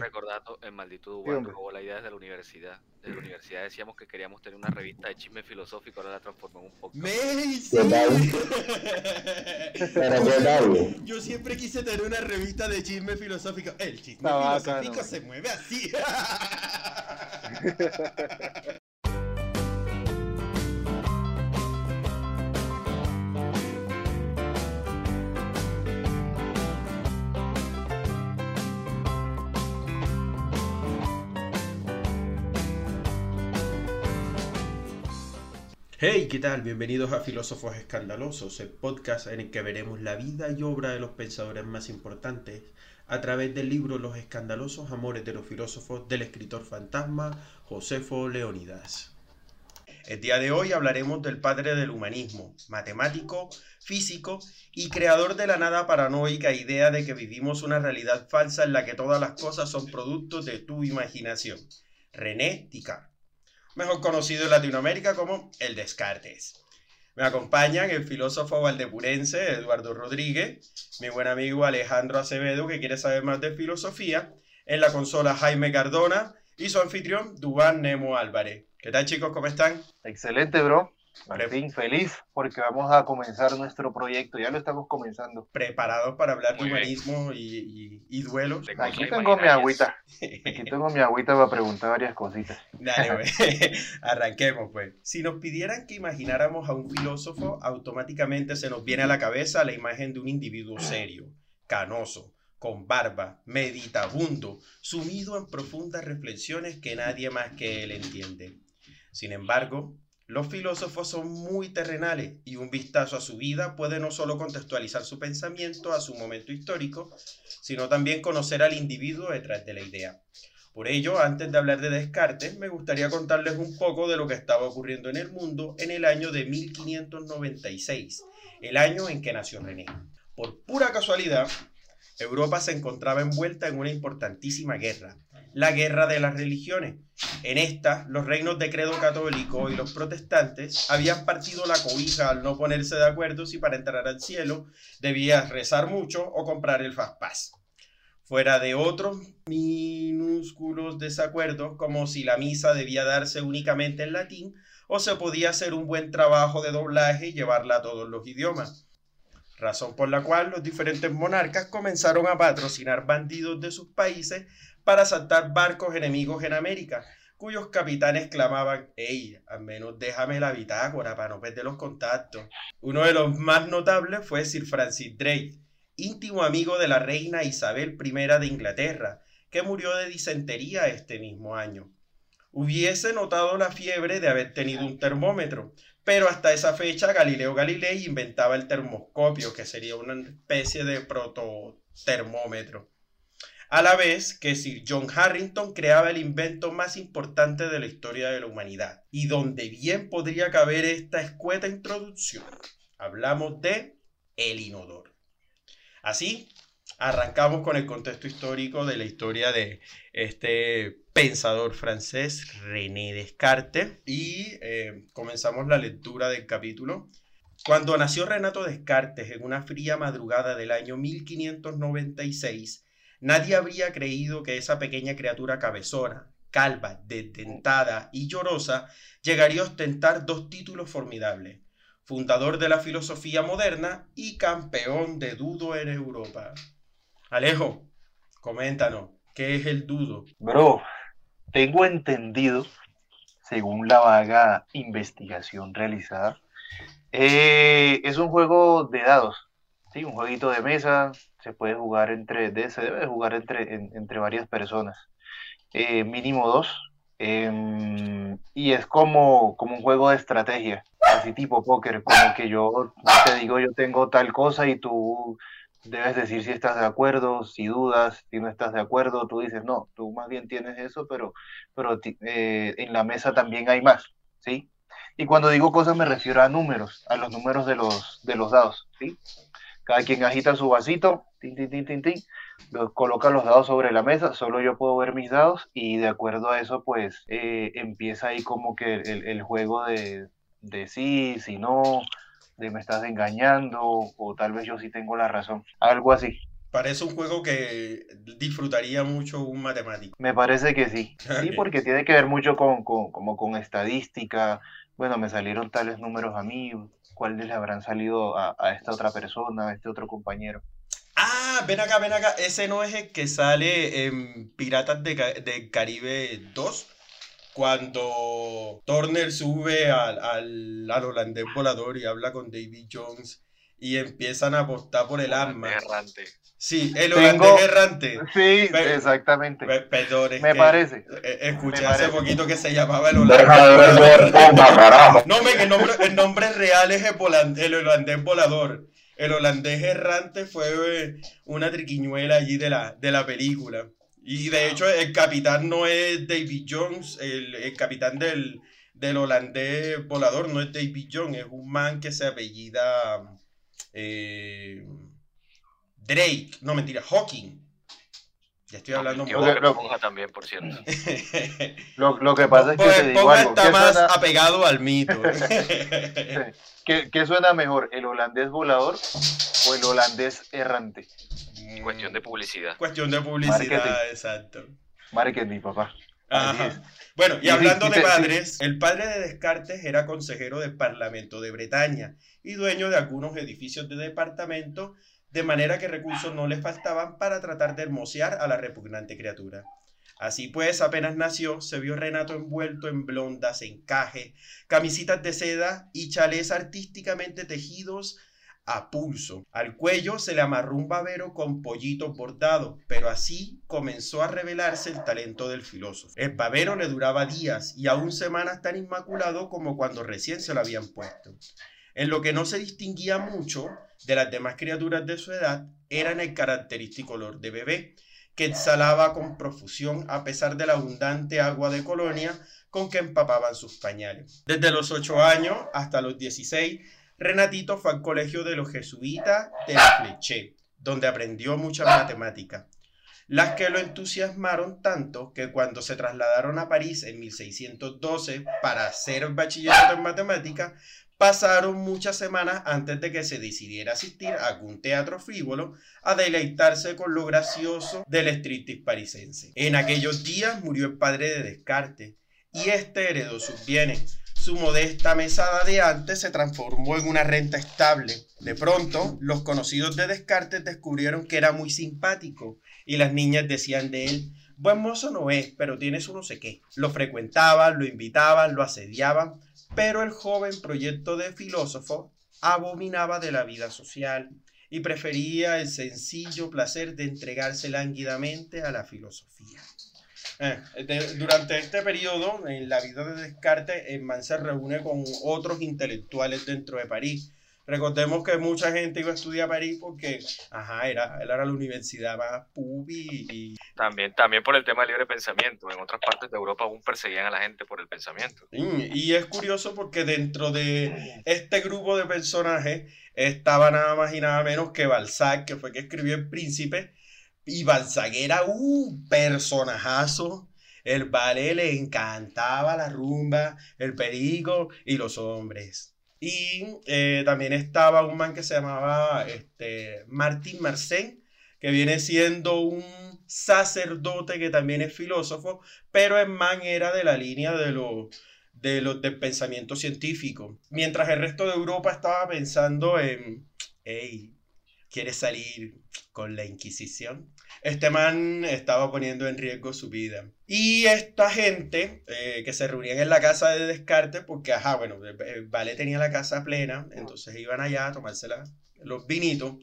Recordando, el maldito Dubán robó la idea desde la universidad. Desde la universidad decíamos que queríamos tener una revista de chisme filosófico, ahora la transformó en un podcast. Yo siempre quise tener una revista de chisme filosófico. El chisme filosófico se mueve así. Hey, ¿qué tal? Bienvenidos a Filósofos Escandalosos, el podcast en el que veremos la vida y obra de los pensadores más importantes a través del libro Los escandalosos amores de los filósofos del escritor fantasma Josefo Leonidas. El día de hoy hablaremos del padre del humanismo, matemático, físico y creador de la nada paranoica idea de que vivimos una realidad falsa en la que todas las cosas son productos de tu imaginación. René Descartes mejor conocido en Latinoamérica como el Descartes. Me acompañan el filósofo valdepurense Eduardo Rodríguez, mi buen amigo Alejandro Acevedo, que quiere saber más de filosofía, en la consola Jaime Cardona y su anfitrión Dubán Nemo Álvarez. ¿Qué tal chicos? ¿Cómo están? Excelente, bro. Al feliz porque vamos a comenzar nuestro proyecto, ya lo estamos comenzando. Preparados para hablar de humanismo y, y, duelos. Aquí tengo mi agüita. Aquí tengo mi agüita para preguntar varias cositas. Dale, pues. Arranquemos, pues. Si nos pidieran que imagináramos a un filósofo, automáticamente se nos viene a la cabeza la imagen de un individuo serio, canoso, con barba, meditabundo, sumido en profundas reflexiones que nadie más que él entiende. Sin embargo, los filósofos son muy terrenales y un vistazo a su vida puede no solo contextualizar su pensamiento a su momento histórico, sino también conocer al individuo detrás de la idea. Por ello, antes de hablar de Descartes, me gustaría contarles un poco de lo que estaba ocurriendo en el mundo en el año de 1596, el año en que nació René. Por pura casualidad, Europa se encontraba envuelta en una importantísima guerra, la guerra de las religiones. En esta, los reinos de credo católico y los protestantes habían partido la cobija al no ponerse de acuerdo si para entrar al cielo debías rezar mucho o comprar el pass. Fuera de otros minúsculos desacuerdos, como si la misa debía darse únicamente en latín o se podía hacer un buen trabajo de doblaje y llevarla a todos los idiomas razón por la cual los diferentes monarcas comenzaron a patrocinar bandidos de sus países para asaltar barcos enemigos en América, cuyos capitanes clamaban, hey, al menos déjame la bitácora para no perder los contactos. Uno de los más notables fue Sir Francis Drake, íntimo amigo de la reina Isabel I de Inglaterra, que murió de disentería este mismo año. Hubiese notado la fiebre de haber tenido un termómetro, pero hasta esa fecha Galileo Galilei inventaba el termoscopio, que sería una especie de prototermómetro. A la vez que Sir John Harrington creaba el invento más importante de la historia de la humanidad, y donde bien podría caber esta escueta introducción. Hablamos de el inodoro. Así, arrancamos con el contexto histórico de la historia de este pensador francés, René Descartes, y eh, comenzamos la lectura del capítulo. Cuando nació Renato Descartes en una fría madrugada del año 1596, nadie habría creído que esa pequeña criatura cabezona, calva, desdentada y llorosa llegaría a ostentar dos títulos formidables, fundador de la filosofía moderna y campeón de dudo en Europa. Alejo, coméntanos, ¿qué es el dudo? Bro, tengo entendido, según la vaga investigación realizada, eh, es un juego de dados, ¿sí? un jueguito de mesa, se puede jugar entre, se debe jugar entre, entre varias personas, eh, mínimo dos, em, y es como, como un juego de estrategia, así tipo póker, como que yo te digo yo tengo tal cosa y tú debes decir si estás de acuerdo, si dudas, si no estás de acuerdo, tú dices, no, tú más bien tienes eso, pero, pero eh, en la mesa también hay más, ¿sí? Y cuando digo cosas me refiero a números, a los números de los, de los dados, ¿sí? Cada quien agita su vasito, tin, tin, tin, tin, coloca los dados sobre la mesa, solo yo puedo ver mis dados y de acuerdo a eso, pues eh, empieza ahí como que el, el juego de, de sí, si no, de me estás engañando o tal vez yo sí tengo la razón, algo así. Parece un juego que disfrutaría mucho un matemático. Me parece que sí. Sí, porque tiene que ver mucho con, como con estadística. Bueno, me salieron tales números a mí, cuáles le habrán salido a, esta otra persona, a este otro compañero. Ah, ven acá, ven acá. Ese no es el que sale en Piratas de, de Caribe 2 cuando Turner sube al, al, al, holandés volador y habla con David Jones y empiezan a apostar por el arma. Errante. Sí, el holandés errante. Sí, exactamente. Perdón, me parece. Eh, escuché hace poquito que se llamaba el holandés. no, me, el nombre, el nombre real es el, holandés volador. El holandés errante fue eh, una triquiñuela allí de la, de la película. Y de hecho, el capitán no es David Jones, el, capitán del, del, holandés volador no es David Jones, es un man que se apellida eh, Drake, no mentira, Hawking. Ya estoy hablando un poco. también, por cierto. lo, que pasa es que. Te digo está más apegado al mito. ¿Qué, suena mejor, el holandés volador o el holandés errante? Cuestión de publicidad. Cuestión de publicidad, exacto. Marketing, papá. Bueno, y hablando de padres, el padre de Descartes era consejero del Parlamento de Bretaña y dueño de algunos edificios de departamento, de manera que recursos no le faltaban para tratar de hermosear a la repugnante criatura. Así pues, apenas nació, se vio Renato envuelto en blondas, encaje, camisitas de seda y chalés artísticamente tejidos a pulso. Al cuello se le amarró un babero con pollito bordado, pero así comenzó a revelarse el talento del filósofo. El babero le duraba días y aún semanas tan inmaculado como cuando recién se lo habían puesto. En lo que no se distinguía mucho de las demás criaturas de su edad era en el característico olor de bebé, que exhalaba con profusión a pesar de la abundante agua de colonia con que empapaban sus pañales. Desde los ocho años hasta los 16 Renatito fue al colegio de los jesuitas de la Fleché, donde aprendió mucha matemática, las que lo entusiasmaron tanto que cuando se trasladaron a París en 1612 para hacer bachillerato en matemática, pasaron muchas semanas antes de que se decidiera asistir a algún teatro frívolo a deleitarse con lo gracioso del striptease parisense. En aquellos días murió el padre de Descartes y este heredó sus bienes, su modesta mesada de antes se transformó en una renta estable. De pronto, los conocidos de Descartes descubrieron que era muy simpático y las niñas decían de él, buen mozo no es, pero tiene su no sé qué. Lo frecuentaban, lo invitaban, lo asediaban, pero el joven proyecto de filósofo abominaba de la vida social y prefería el sencillo placer de entregarse lánguidamente a la filosofía. Eh, durante este periodo, en la vida de Descartes, el man se reúne con otros intelectuales dentro de París. Recordemos que mucha gente iba a estudiar a París porque, ajá, era, era la universidad más pubi y... También, también por el tema del libre pensamiento. En otras partes de Europa aún perseguían a la gente por el pensamiento. y es curioso porque dentro de este grupo de personajes estaba nada más y nada menos que Balzac, que fue que escribió El Príncipe, y Balzac era un personajazo. El ballet le encantaba la rumba, el perico y los hombres. Y eh, también estaba un man que se llamaba este, Martín Marcén, que viene siendo un sacerdote que también es filósofo, pero el man era de la línea de los de los del pensamiento científico. Mientras el resto de Europa estaba pensando en, hey, ¿quieres salir con la Inquisición? este man estaba poniendo en riesgo su vida. Y esta gente eh, que se reunían en la casa de Descartes, porque, ajá, bueno, Vale tenía la casa plena, entonces iban allá a tomarse los vinitos,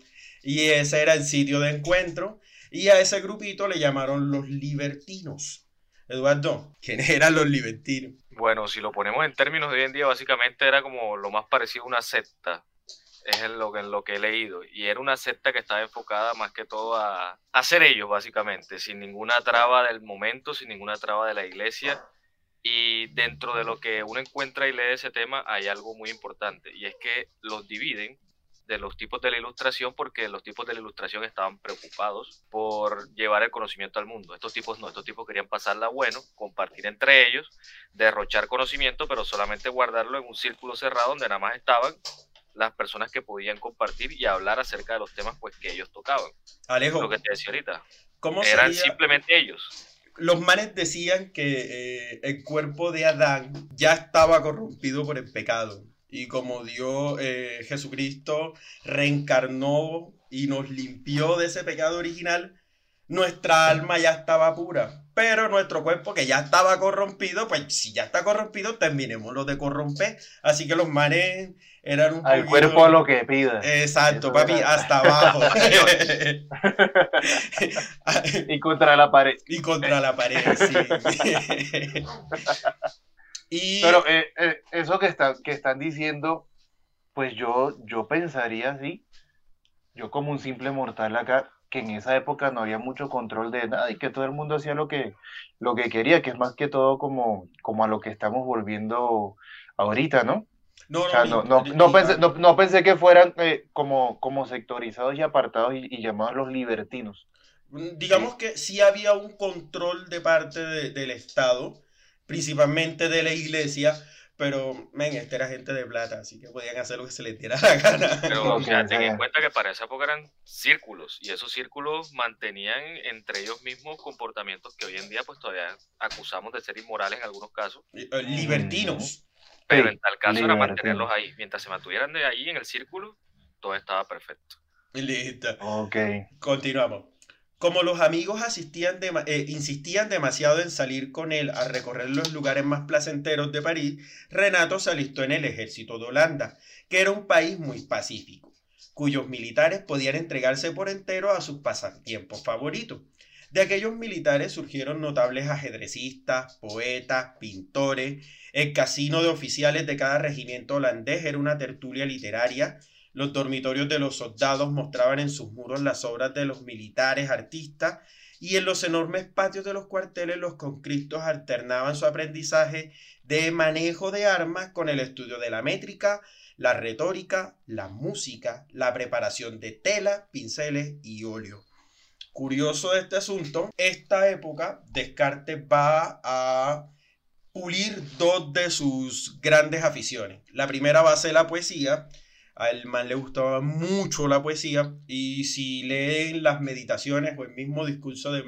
y ese era el sitio de encuentro, y a ese grupito le llamaron los libertinos. Eduardo, ¿quiénes eran los libertinos? Bueno, si lo ponemos en términos de hoy en día, básicamente era como lo más parecido a una secta es lo, que, lo que he leído. Y era una secta que estaba enfocada más que todo a, ser ellos, básicamente, sin ninguna traba del momento, sin ninguna traba de la iglesia. Y dentro de lo que uno encuentra y lee ese tema hay algo muy importante, y es que los dividen de los tipos de la ilustración porque los tipos de la ilustración estaban preocupados por llevar el conocimiento al mundo. Estos tipos no, estos tipos querían pasarla bueno, compartir entre ellos, derrochar conocimiento, pero solamente guardarlo en un círculo cerrado donde nada más estaban las personas que podían compartir y hablar acerca de los temas pues que ellos tocaban. Alejo, Lo que te decía ahorita. ¿cómo Eran sería? simplemente ellos. Los manes decían que eh, el cuerpo de Adán ya estaba corrompido por el pecado. Y como Dios, eh, Jesucristo, reencarnó y nos limpió de ese pecado original, nuestra alma ya estaba pura. Pero nuestro cuerpo, que ya estaba corrompido, pues si ya está corrompido, terminémoslo de corromper. Así que los manes eran un Al poquito- cuerpo lo que pida. Exacto, papi, era. hasta abajo. Y contra la pared. y contra la pared, sí. y Pero eh, eh, eso que, está, que están diciendo, pues yo, yo pensaría así, yo como un simple mortal acá, que en esa época no había mucho control de nada y que todo el mundo hacía lo que, lo que quería, que es más que todo como, como a lo que estamos volviendo ahorita, ¿no? No, O sea, ni- no, no, no pensé, no, no pensé que fueran eh, como, como sectorizados y apartados y, y llamados los libertinos. Digamos que sí había un control de parte de- del Estado, principalmente de la iglesia, pero, men, esta era gente de plata, así que podían hacer lo que se les diera la gana. Pero o sea, ten en cuenta que para esa época eran círculos y esos círculos mantenían entre ellos mismos comportamientos que hoy en día pues todavía acusamos de ser inmorales en algunos casos, Eh, Libertinos. Pero Sí, en tal caso era mantenerlos ahí. Mientras se mantuvieran de ahí en el círculo, todo estaba perfecto. Listo. Ok. Continuamos. Como los amigos asistían eh, insistían demasiado en salir con él a recorrer los lugares más placenteros de París, Renato se alistó en el ejército de Holanda, que era un país muy pacífico, cuyos militares podían entregarse por entero a sus pasatiempos favoritos. De aquellos militares surgieron notables ajedrecistas, poetas, pintores. El casino de oficiales de cada regimiento holandés era una tertulia literaria los dormitorios de los soldados mostraban en sus muros las obras de los militares artistas y en los enormes patios de los cuarteles los conscriptos alternaban su aprendizaje de manejo de armas con el estudio de la métrica, la retórica, la música, la preparación de tela, pinceles y óleo. Curioso de este asunto, esta época Descartes va a pulir dos de sus grandes aficiones. La primera va a ser la poesía, al man le gustaba mucho la poesía y si leen las meditaciones o el mismo discurso de,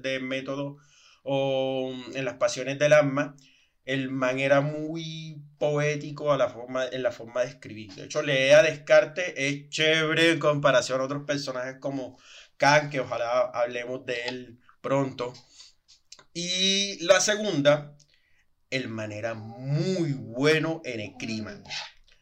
de método o en las pasiones del alma, el man era muy poético a la forma, en la forma de escribir. De hecho, leer a Descartes es chévere en comparación a otros personajes como Kant, que ojalá hablemos de él pronto. Y la segunda, el man era muy bueno en el crimen.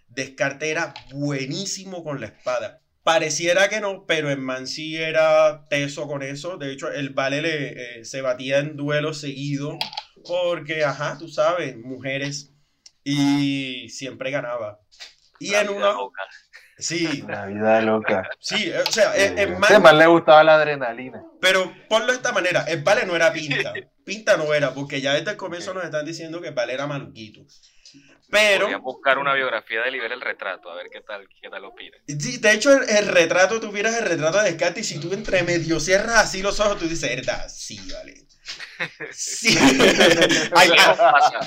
Descartes era buenísimo con la espada. Pareciera que no, pero el man sí era teso con eso. De hecho, el Vale le, eh, se batía en duelo seguido porque, ajá, tú sabes, mujeres. Y siempre ganaba. Y La en vida una... loca. Sí, La vida loca. sí, o sea, el, el A man- este man le gustaba la adrenalina. pero ponlo de esta manera, el Vale no era pinta. Pinta no era, porque ya desde el comienzo nos están diciendo que Vale era maluquito. Pero... Podrían buscar una biografía de Libera el retrato, a ver qué tal, qué tal opina. Sí, de hecho, el, el retrato, tú vieras el retrato de Descartes y si tú entre medio cierras así los ojos, tú dices, ¿verdad? Sí, vale. Sí.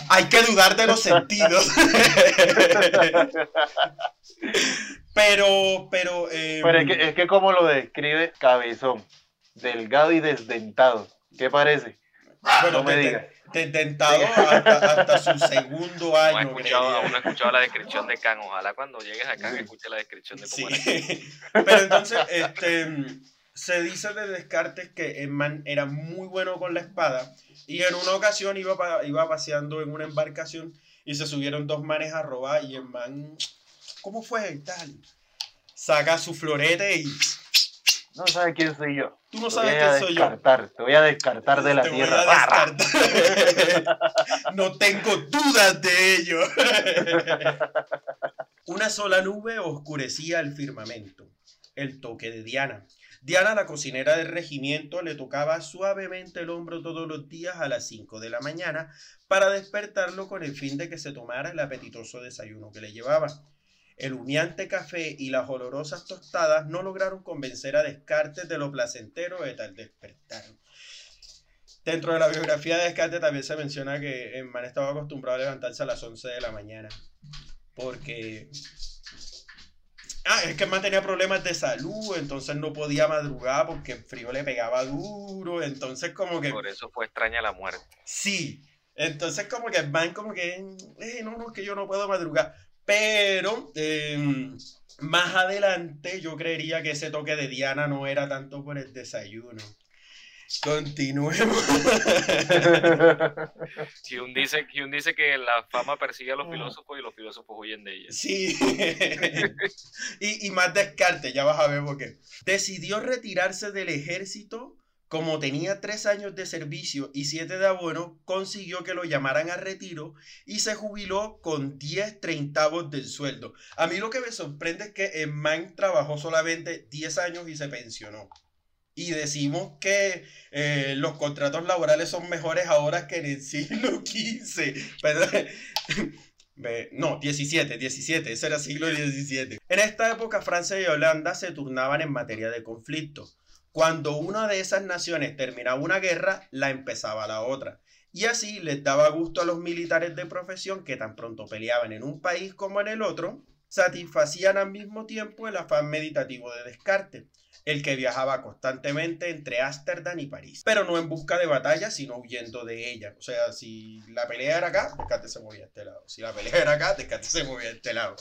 hay, que dudar de los sentidos. pero, pero... eh, Pero es que, es que como lo describe Cabezón, delgado y desdentado. ¿Qué parece? Bueno, no me digas. de- hasta, hasta su segundo No he año. escuchado, creería. aún no he escuchado la descripción de Khan. Ojalá cuando llegues a Khan escuche la descripción de Sí. cómo era. Pero entonces, este, se dice de Descartes que el man era muy bueno con la espada y en una ocasión iba, pa- iba paseando en una embarcación y se subieron dos manes a robar y el man, ¿cómo fue? Y Tal. Saca su florete y No sabes quién soy yo. tú no Te sabes voy a quién soy yo. descartar, Te voy a descartar de la Te voy tierra. a descartar. no tengo dudas de ello. Una sola nube oscurecía el firmamento. El toque de Diana. Diana, la cocinera del regimiento, le tocaba suavemente el hombro todos los días a las 5 de la mañana para despertarlo con el fin de que se tomara el apetitoso desayuno que le llevaba. El humeante café y las olorosas tostadas no lograron convencer a Descartes de lo placentero de tal despertar. Dentro de la biografía de Descartes también se menciona que el man estaba acostumbrado a levantarse a las 11 de la mañana. Porque Ah, es que el man tenía problemas de salud, entonces no podía madrugar porque el frío le pegaba duro, entonces como que... Por eso fue extraña la muerte. Sí, entonces como que el man como que, eh, no, no, es que yo no puedo madrugar, pero em, más adelante yo creería que ese toque de Diana no era tanto por el desayuno. Continuemos. Hyun dice, dice que la fama persigue a los filósofos y los filósofos huyen de ella. Sí. y, y más descarte, ya vas a ver por qué. Decidió retirarse del ejército. Como tenía tres años de servicio y siete de abono, consiguió que lo llamaran a retiro y se jubiló con 10 treintavos del sueldo. A mí lo que me sorprende es que el man trabajó solamente 10 años y se pensionó y decimos que eh, los contratos laborales son mejores ahora que en el siglo XV. No, 17, 17, ese era siglo XVII. En esta época Francia y Holanda se turnaban en materia de conflicto. Cuando una de esas naciones terminaba una guerra, la empezaba la otra. Y así les daba gusto a los militares de profesión que tan pronto peleaban en un país como en el otro, satisfacían al mismo tiempo el afán meditativo de Descartes el que viajaba constantemente entre Ámsterdam y París, pero no en busca de batalla, sino huyendo de ella. O sea, si la pelea era acá, Descartes se movía a este lado. Si la pelea era acá, Descartes se movía a este lado.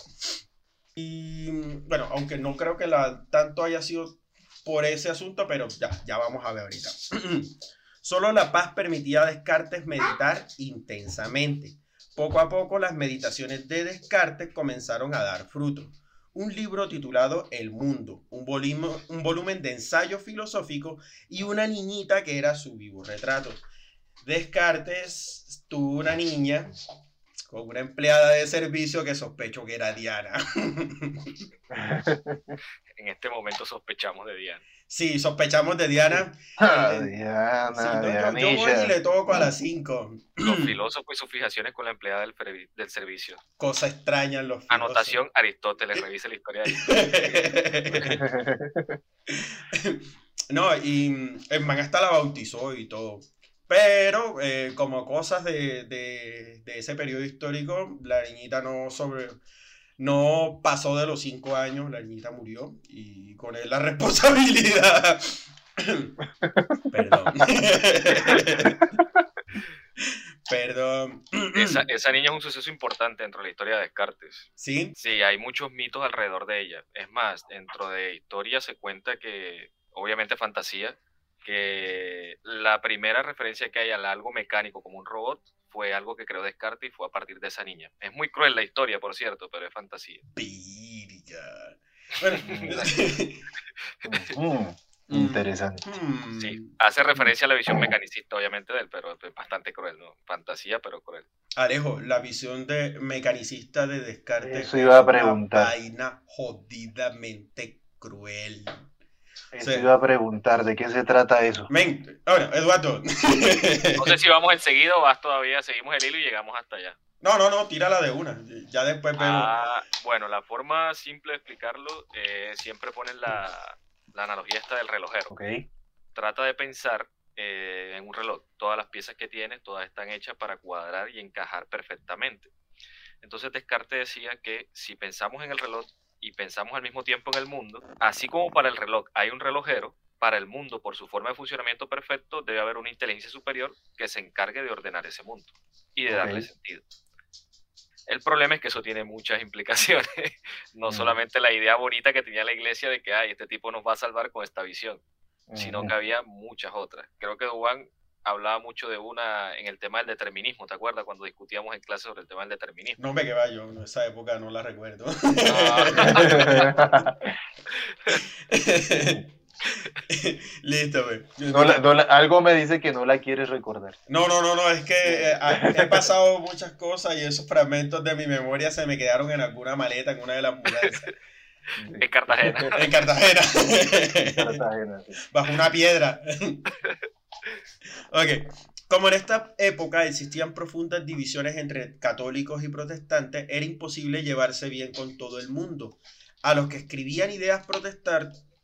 Y bueno, aunque no creo que la, tanto haya sido por ese asunto, pero ya, ya vamos a ver ahorita. Solo la paz permitía a Descartes meditar intensamente. Poco a poco las meditaciones de Descartes comenzaron a dar fruto un libro titulado El Mundo, un, volumen de ensayo filosófico y una niñita que era su vivo retrato. Descartes tuvo una niña con una empleada de servicio que sospecho que era Diana. en este momento sospechamos de Diana. Sí, sospechamos de Diana. Ah, eh, Diana, yo, voy y le toco a las 5. Los filósofos y sus fijaciones con la empleada del, del servicio. Cosa extraña en los filósofos. Anotación Aristóteles, revisa la historia no, y el man hasta la bautizó y todo. Pero eh, como cosas de, de, de, ese periodo histórico, la niñita no sobre no pasó de los cinco años, la niñita murió y con él la responsabilidad. Perdón. Perdón. Esa, esa, niña es un suceso importante dentro de la historia de Descartes. ¿Sí? Sí, hay muchos mitos alrededor de ella. Es más, dentro de historia se cuenta que, obviamente fantasía, que la primera referencia que hay a algo mecánico como un robot fue algo que creó Descartes y fue a partir de esa niña. Es muy cruel la historia, por cierto, pero es fantasía. Bueno. Mm, interesante. Sí, hace referencia a la visión mecanicista, obviamente, de él, pero es bastante cruel, ¿no? Fantasía, pero cruel. Alejo, la visión de mecanicista de Descartes Eso iba a preguntar. una vaina jodidamente cruel. Eso iba a preguntar, ¿de qué se trata eso? Men, bueno, Eduardo. No sé si vamos enseguida o vas todavía, seguimos el hilo y llegamos hasta allá. No, no, no, tírala de una. Ya después vemos. Ah, bueno, la forma simple de explicarlo, eh, siempre ponen la, la, analogía esta del relojero. Okay. Trata de pensar eh, en un reloj. Todas las piezas que tiene, todas están hechas para cuadrar y encajar perfectamente. Entonces Descartes decía que si pensamos en el reloj y pensamos al mismo tiempo en el mundo, así como para el reloj hay un relojero, para el mundo, por su forma de funcionamiento perfecto, debe haber una inteligencia superior que se encargue de ordenar ese mundo y de darle sentido. El problema es que eso tiene muchas implicaciones, no mm. solamente la idea bonita que tenía la iglesia de que Ay, este tipo nos va a salvar con esta visión, sino que había muchas otras. Creo que Juan hablaba mucho de una en el tema del determinismo, ¿te acuerdas? Cuando discutíamos en clase sobre el tema del determinismo. No me que va yo, en esa época no la recuerdo. Listo, güey. algo me dice que no la quieres recordar. No, no, no, no, es que eh, he pasado muchas cosas y esos fragmentos de mi memoria se me quedaron en alguna maleta en una de las mudanzas. En Cartagena. En Cartagena. Bajo una piedra. Ok. Como en esta época existían profundas divisiones entre católicos y protestantes, era imposible llevarse bien con todo el mundo. A los que escribían ideas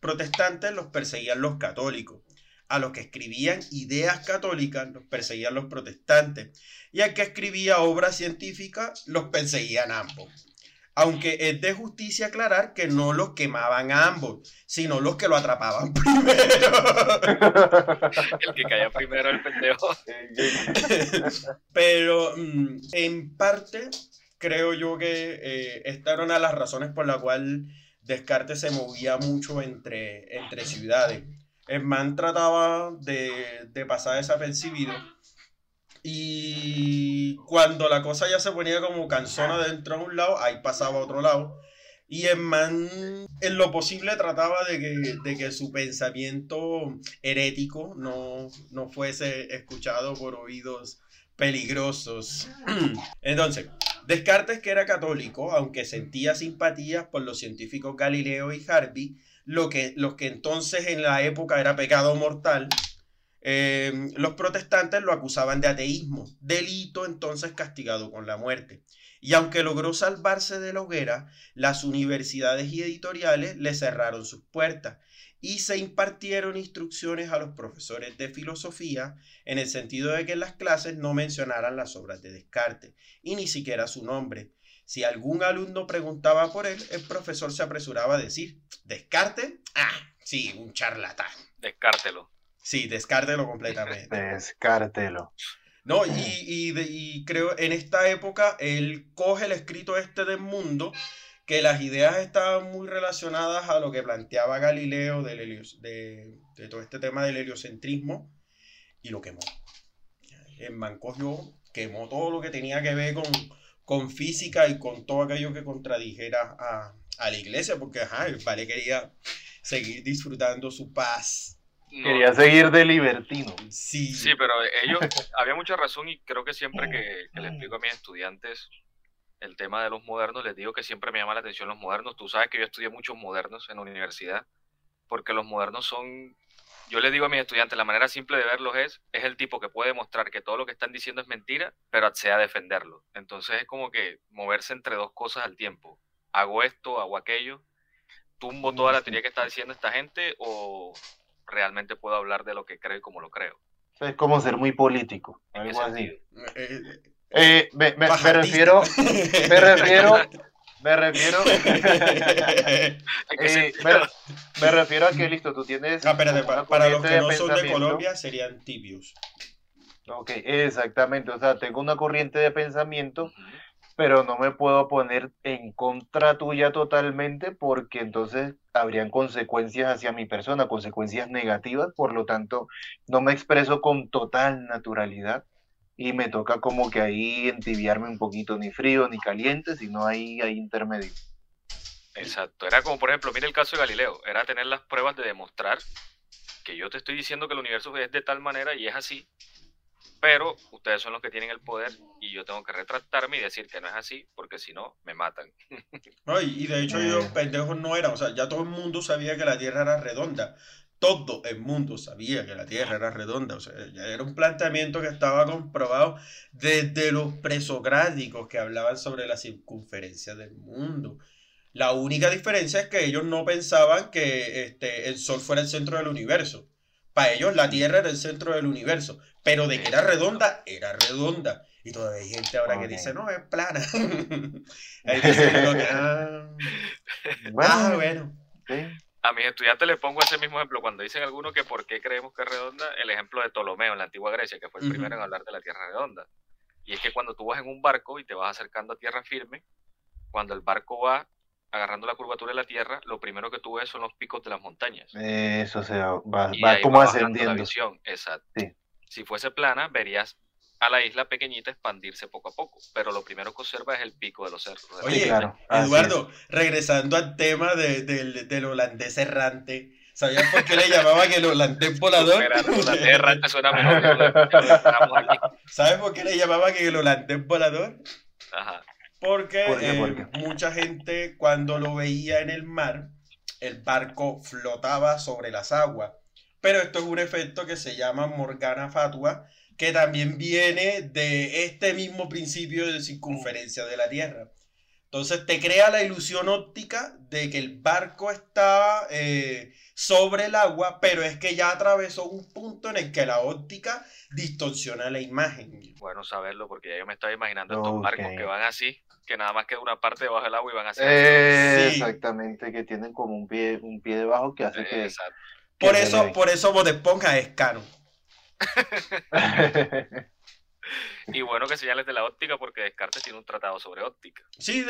protestantes los perseguían los católicos. A los que escribían ideas católicas los perseguían los protestantes. Y al que escribía obras científicas los perseguían ambos. Aunque es de justicia aclarar que no los quemaban a ambos, sino los que lo atrapaban primero. El que caía primero el pendejo. Pero mm, en parte creo yo que eh, esta era una de las razones por la cual Descartes se movía mucho entre, entre ciudades. El man trataba de, de pasar desapercibido y cuando la cosa ya se ponía como cansona dentro de un lado, ahí pasaba a otro lado. Y el man, en lo posible, trataba de que, de que su pensamiento herético no, no fuese escuchado por oídos peligrosos. Entonces, Descartes, que era católico, aunque sentía simpatías por los científicos Galileo y Harvey, lo que, lo que entonces en la época era pecado mortal, eh, los protestantes lo acusaban de ateísmo, delito entonces castigado con la muerte. Y aunque logró salvarse de la hoguera, las universidades y editoriales le cerraron sus puertas y se impartieron instrucciones a los profesores de filosofía en el sentido de que en las clases no mencionaran las obras de Descartes y ni siquiera su nombre. Si algún alumno preguntaba por él, el profesor se apresuraba a decir, ¿Descartes? Ah, sí, un charlatán. Descártelo. Sí, descártelo completamente. Descártelo. No, y, y, y creo en esta época él coge el escrito este del mundo, que las ideas estaban muy relacionadas a lo que planteaba Galileo del de todo este tema del heliocentrismo, y lo quemó. El man cogió, quemó todo lo que tenía que ver con, con física y con todo aquello que contradijera a, a la iglesia, porque ajá, el padre quería seguir disfrutando su paz. No, Quería seguir de libertino. Sí. Sí, pero ellos, había mucha razón y creo que siempre que, que le explico a mis estudiantes el tema de los modernos, les digo que siempre me llama la atención los modernos. Tú sabes que yo estudié muchos modernos en la universidad, porque los modernos son, yo les digo a mis estudiantes, la manera simple de verlos es, es el tipo que puede demostrar que todo lo que están diciendo es mentira, pero accede a defenderlo. Entonces es como que moverse entre dos cosas al tiempo. Hago esto, hago aquello, tumbo toda la teoría que está diciendo esta gente o realmente puedo hablar de lo que creo y como lo creo. Es como ser muy político. ¿En qué Algo así. sentido? Eh, Eh, me, me- me Pajatista. refiero, me refiero, me refiero, ¿En qué eh, me, me refiero a que listo, tú tienes Ah, espérate, como una pa- para los que de no son de. Colombia serían tibios. Ok, exactamente, o sea, tengo una corriente de pensamiento. Pero no me puedo poner en contra tuya totalmente porque entonces habrían consecuencias hacia mi persona, consecuencias negativas, por lo tanto, no me expreso con total naturalidad y me toca como que ahí entibiarme un poquito, ni frío ni caliente, sino ahí, ahí intermedio. Exacto. Era como, por ejemplo, mira el caso de Galileo. Era tener las pruebas de demostrar que yo te estoy diciendo que el universo es de tal manera y es así, pero ustedes son los que tienen el poder y yo tengo que retractarme y decir que no es así, porque si no, me matan. No, y, y de hecho Eh. ellos pendejos no eran, o sea, ya todo el mundo sabía que la Tierra era redonda. Todo el mundo sabía que la Tierra era redonda, o sea, ya era un planteamiento que estaba comprobado desde los presocráticos que hablaban sobre la circunferencia del mundo. La única diferencia es que ellos no pensaban que este, el Sol fuera el centro del universo. Para ellos la Tierra era el centro del universo, pero de que era redonda, era redonda. Y todavía hay gente ahora que dice, no, es plana. Que, ah, ah, bueno. sí. A mis estudiantes les pongo ese mismo ejemplo. Cuando dicen alguno que por qué creemos que es redonda, el ejemplo de Ptolomeo en la antigua Grecia, que fue el primero en hablar de la Tierra redonda. Y es que cuando tú vas en un barco y te vas acercando a tierra firme, cuando el barco va agarrando la curvatura de la Tierra, lo primero que tú ves son los picos de las montañas. Eso, o sea, va, Y va ahí como va la ascendiendo. visión, exacto. Sí. Si fuese plana, verías a la isla pequeñita expandirse poco a poco, pero lo primero que observa es el pico de los cerros. de Oye, claro, Eduardo, regresando al tema de- del- del holandés errante, ¿sabías por qué le llamaban el holandés volador? Espera, la tierra te suena mejor. ¿Sabes por qué le llamaban el holandés volador? Ajá. Porque ¿Por qué? eh, ¿Por qué? mucha gente cuando lo veía en el mar, el barco flotaba sobre las aguas. Pero esto es un efecto que se llama Morgana Fatua, que también viene de este mismo principio de circunferencia de la Tierra. Entonces te crea la ilusión óptica de que el barco está eh, sobre el agua, pero es que ya atravesó un punto en el que la óptica distorsiona la imagen. Bueno saberlo, porque ya yo me estaba imaginando estos barcos que van así, que nada más queda una parte debajo del agua y van así. Eh, Exactamente, que tienen como un pie, un pie debajo que hace que... por eso, por eso Bob Esponja es caro. Y bueno que señales de la óptica porque Descartes tiene un tratado sobre óptica. Sí,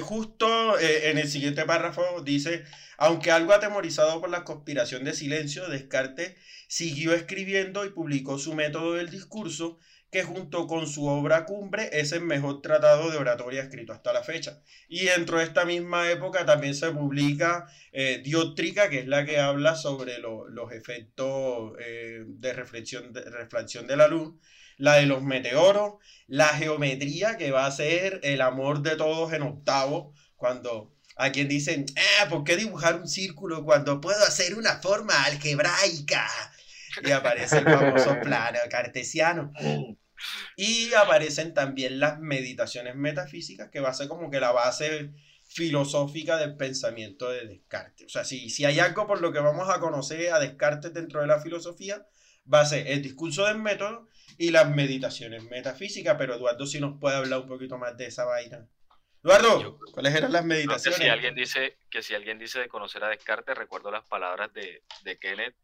justo eh, en el siguiente párrafo dice, aunque algo atemorizado por la conspiración de silencio, Descartes siguió escribiendo y publicó su método del discurso, que junto con su obra cumbre es el mejor tratado de oratoria escrito hasta la fecha. Y dentro de esta misma época también se publica eh, Diótrica, que es la que habla sobre los efectos eh, de reflexión de la luz la de los meteoros, la geometría que va a ser el amor de todos en octavo, cuando a quien dicen, ah, ¿por qué dibujar un círculo cuando puedo hacer una forma algebraica? Y aparece el famoso plano cartesiano. Y aparecen también las meditaciones metafísicas, que va a ser como que la base filosófica del pensamiento de Descartes. O sea, si, si hay algo por lo que vamos a conocer a Descartes dentro de la filosofía, va a ser el discurso del método y las meditaciones metafísicas, pero Eduardo si nos puede hablar un poquito más de esa vaina. Eduardo, ¿cuáles eran las meditaciones? si alguien dice que si alguien dice de conocer a Descartes, recuerdo las palabras de, de Kenneth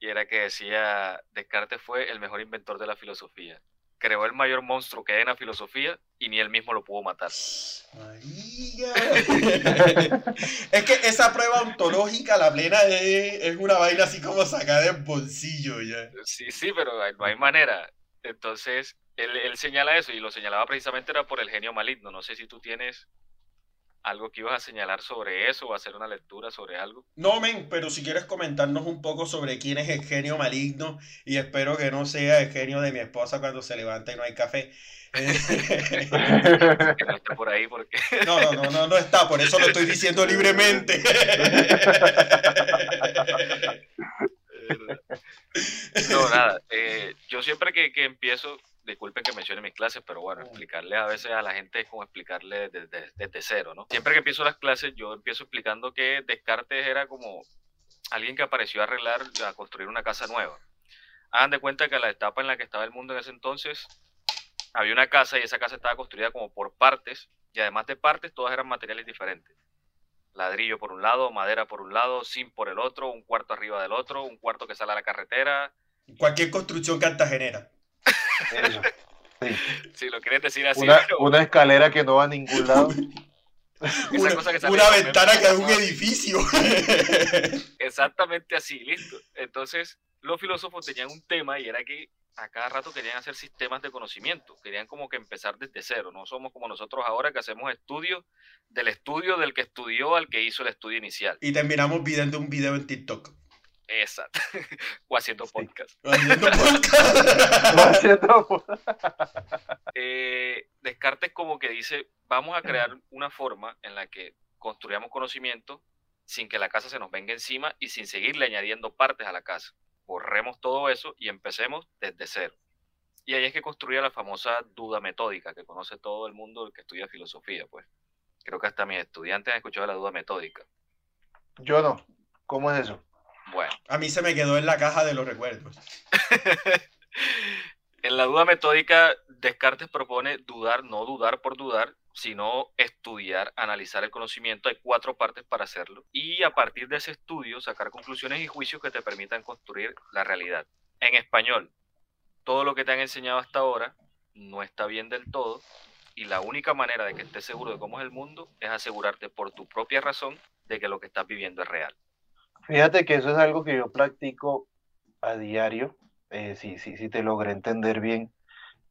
y era que decía Descartes fue el mejor inventor de la filosofía. Creó el mayor monstruo que hay en la filosofía y ni él mismo lo pudo matar. es que esa prueba ontológica, la plena, es, es una vaina así como sacada del bolsillo ya. Sí, sí, pero no hay manera. Entonces, él, señala eso y lo señalaba precisamente era por el genio maligno. No sé si tú tienes algo que ibas a señalar sobre eso o hacer una lectura sobre algo. No, men, pero si quieres comentarnos un poco sobre quién es el genio maligno y espero que no sea el genio de mi esposa cuando se levanta y no hay café. que no esté por ahí porque... No, no, no, no, no está, por eso lo estoy diciendo libremente. No, nada. Eh, yo siempre que, empiezo, disculpen que mencione mis clases, pero bueno, explicarle a veces a la gente es como explicarle desde, cero, ¿no? Siempre que empiezo las clases, yo empiezo explicando que Descartes era como alguien que apareció a arreglar, a construir una casa nueva. Hagan de cuenta que a la etapa en la que estaba el mundo en ese entonces, había una casa y esa casa estaba construida como por partes, y además de partes, todas eran materiales diferentes ladrillo por un lado, madera por un lado, sin por el otro, un cuarto arriba del otro, un cuarto que sale a la carretera. Cualquier construcción cartagenera. Sí. Si lo quieres decir así. Una, escalera que no va a ningún lado. una, ventana que es un edificio. Exactamente así, listo. Entonces, los filósofos tenían un tema y era que a cada rato querían hacer sistemas de conocimiento, querían como que empezar desde cero, no somos como nosotros ahora que hacemos estudios del estudio del que estudió al que hizo el estudio inicial. Y terminamos viendo un video en TikTok. Exacto. o haciendo podcast. O haciendo podcast. Eh, Descartes como que dice, vamos a crear una forma en la que construyamos conocimiento sin que la casa se nos venga encima y sin seguirle añadiendo partes a la casa borremos todo eso y empecemos desde cero. Y ahí es que construía la famosa duda metódica que conoce todo el mundo que estudia filosofía, pues. Creo que hasta mis estudiantes han escuchado la duda metódica. Yo no. ¿Cómo es eso? Bueno. A mí se me quedó en la caja de los recuerdos. en la duda metódica, Descartes propone dudar, no dudar por dudar, sino estudiar, analizar el conocimiento. Hay cuatro partes para hacerlo. Y a partir de ese estudio, sacar conclusiones y juicios que te permitan construir la realidad. En español, todo lo que te han enseñado hasta ahora no está bien del todo. Y la única manera de que estés seguro de cómo es el mundo es asegurarte por tu propia razón de que lo que estás viviendo es real. Fíjate que eso es algo que yo practico a diario. Eh, si, si te logré entender bien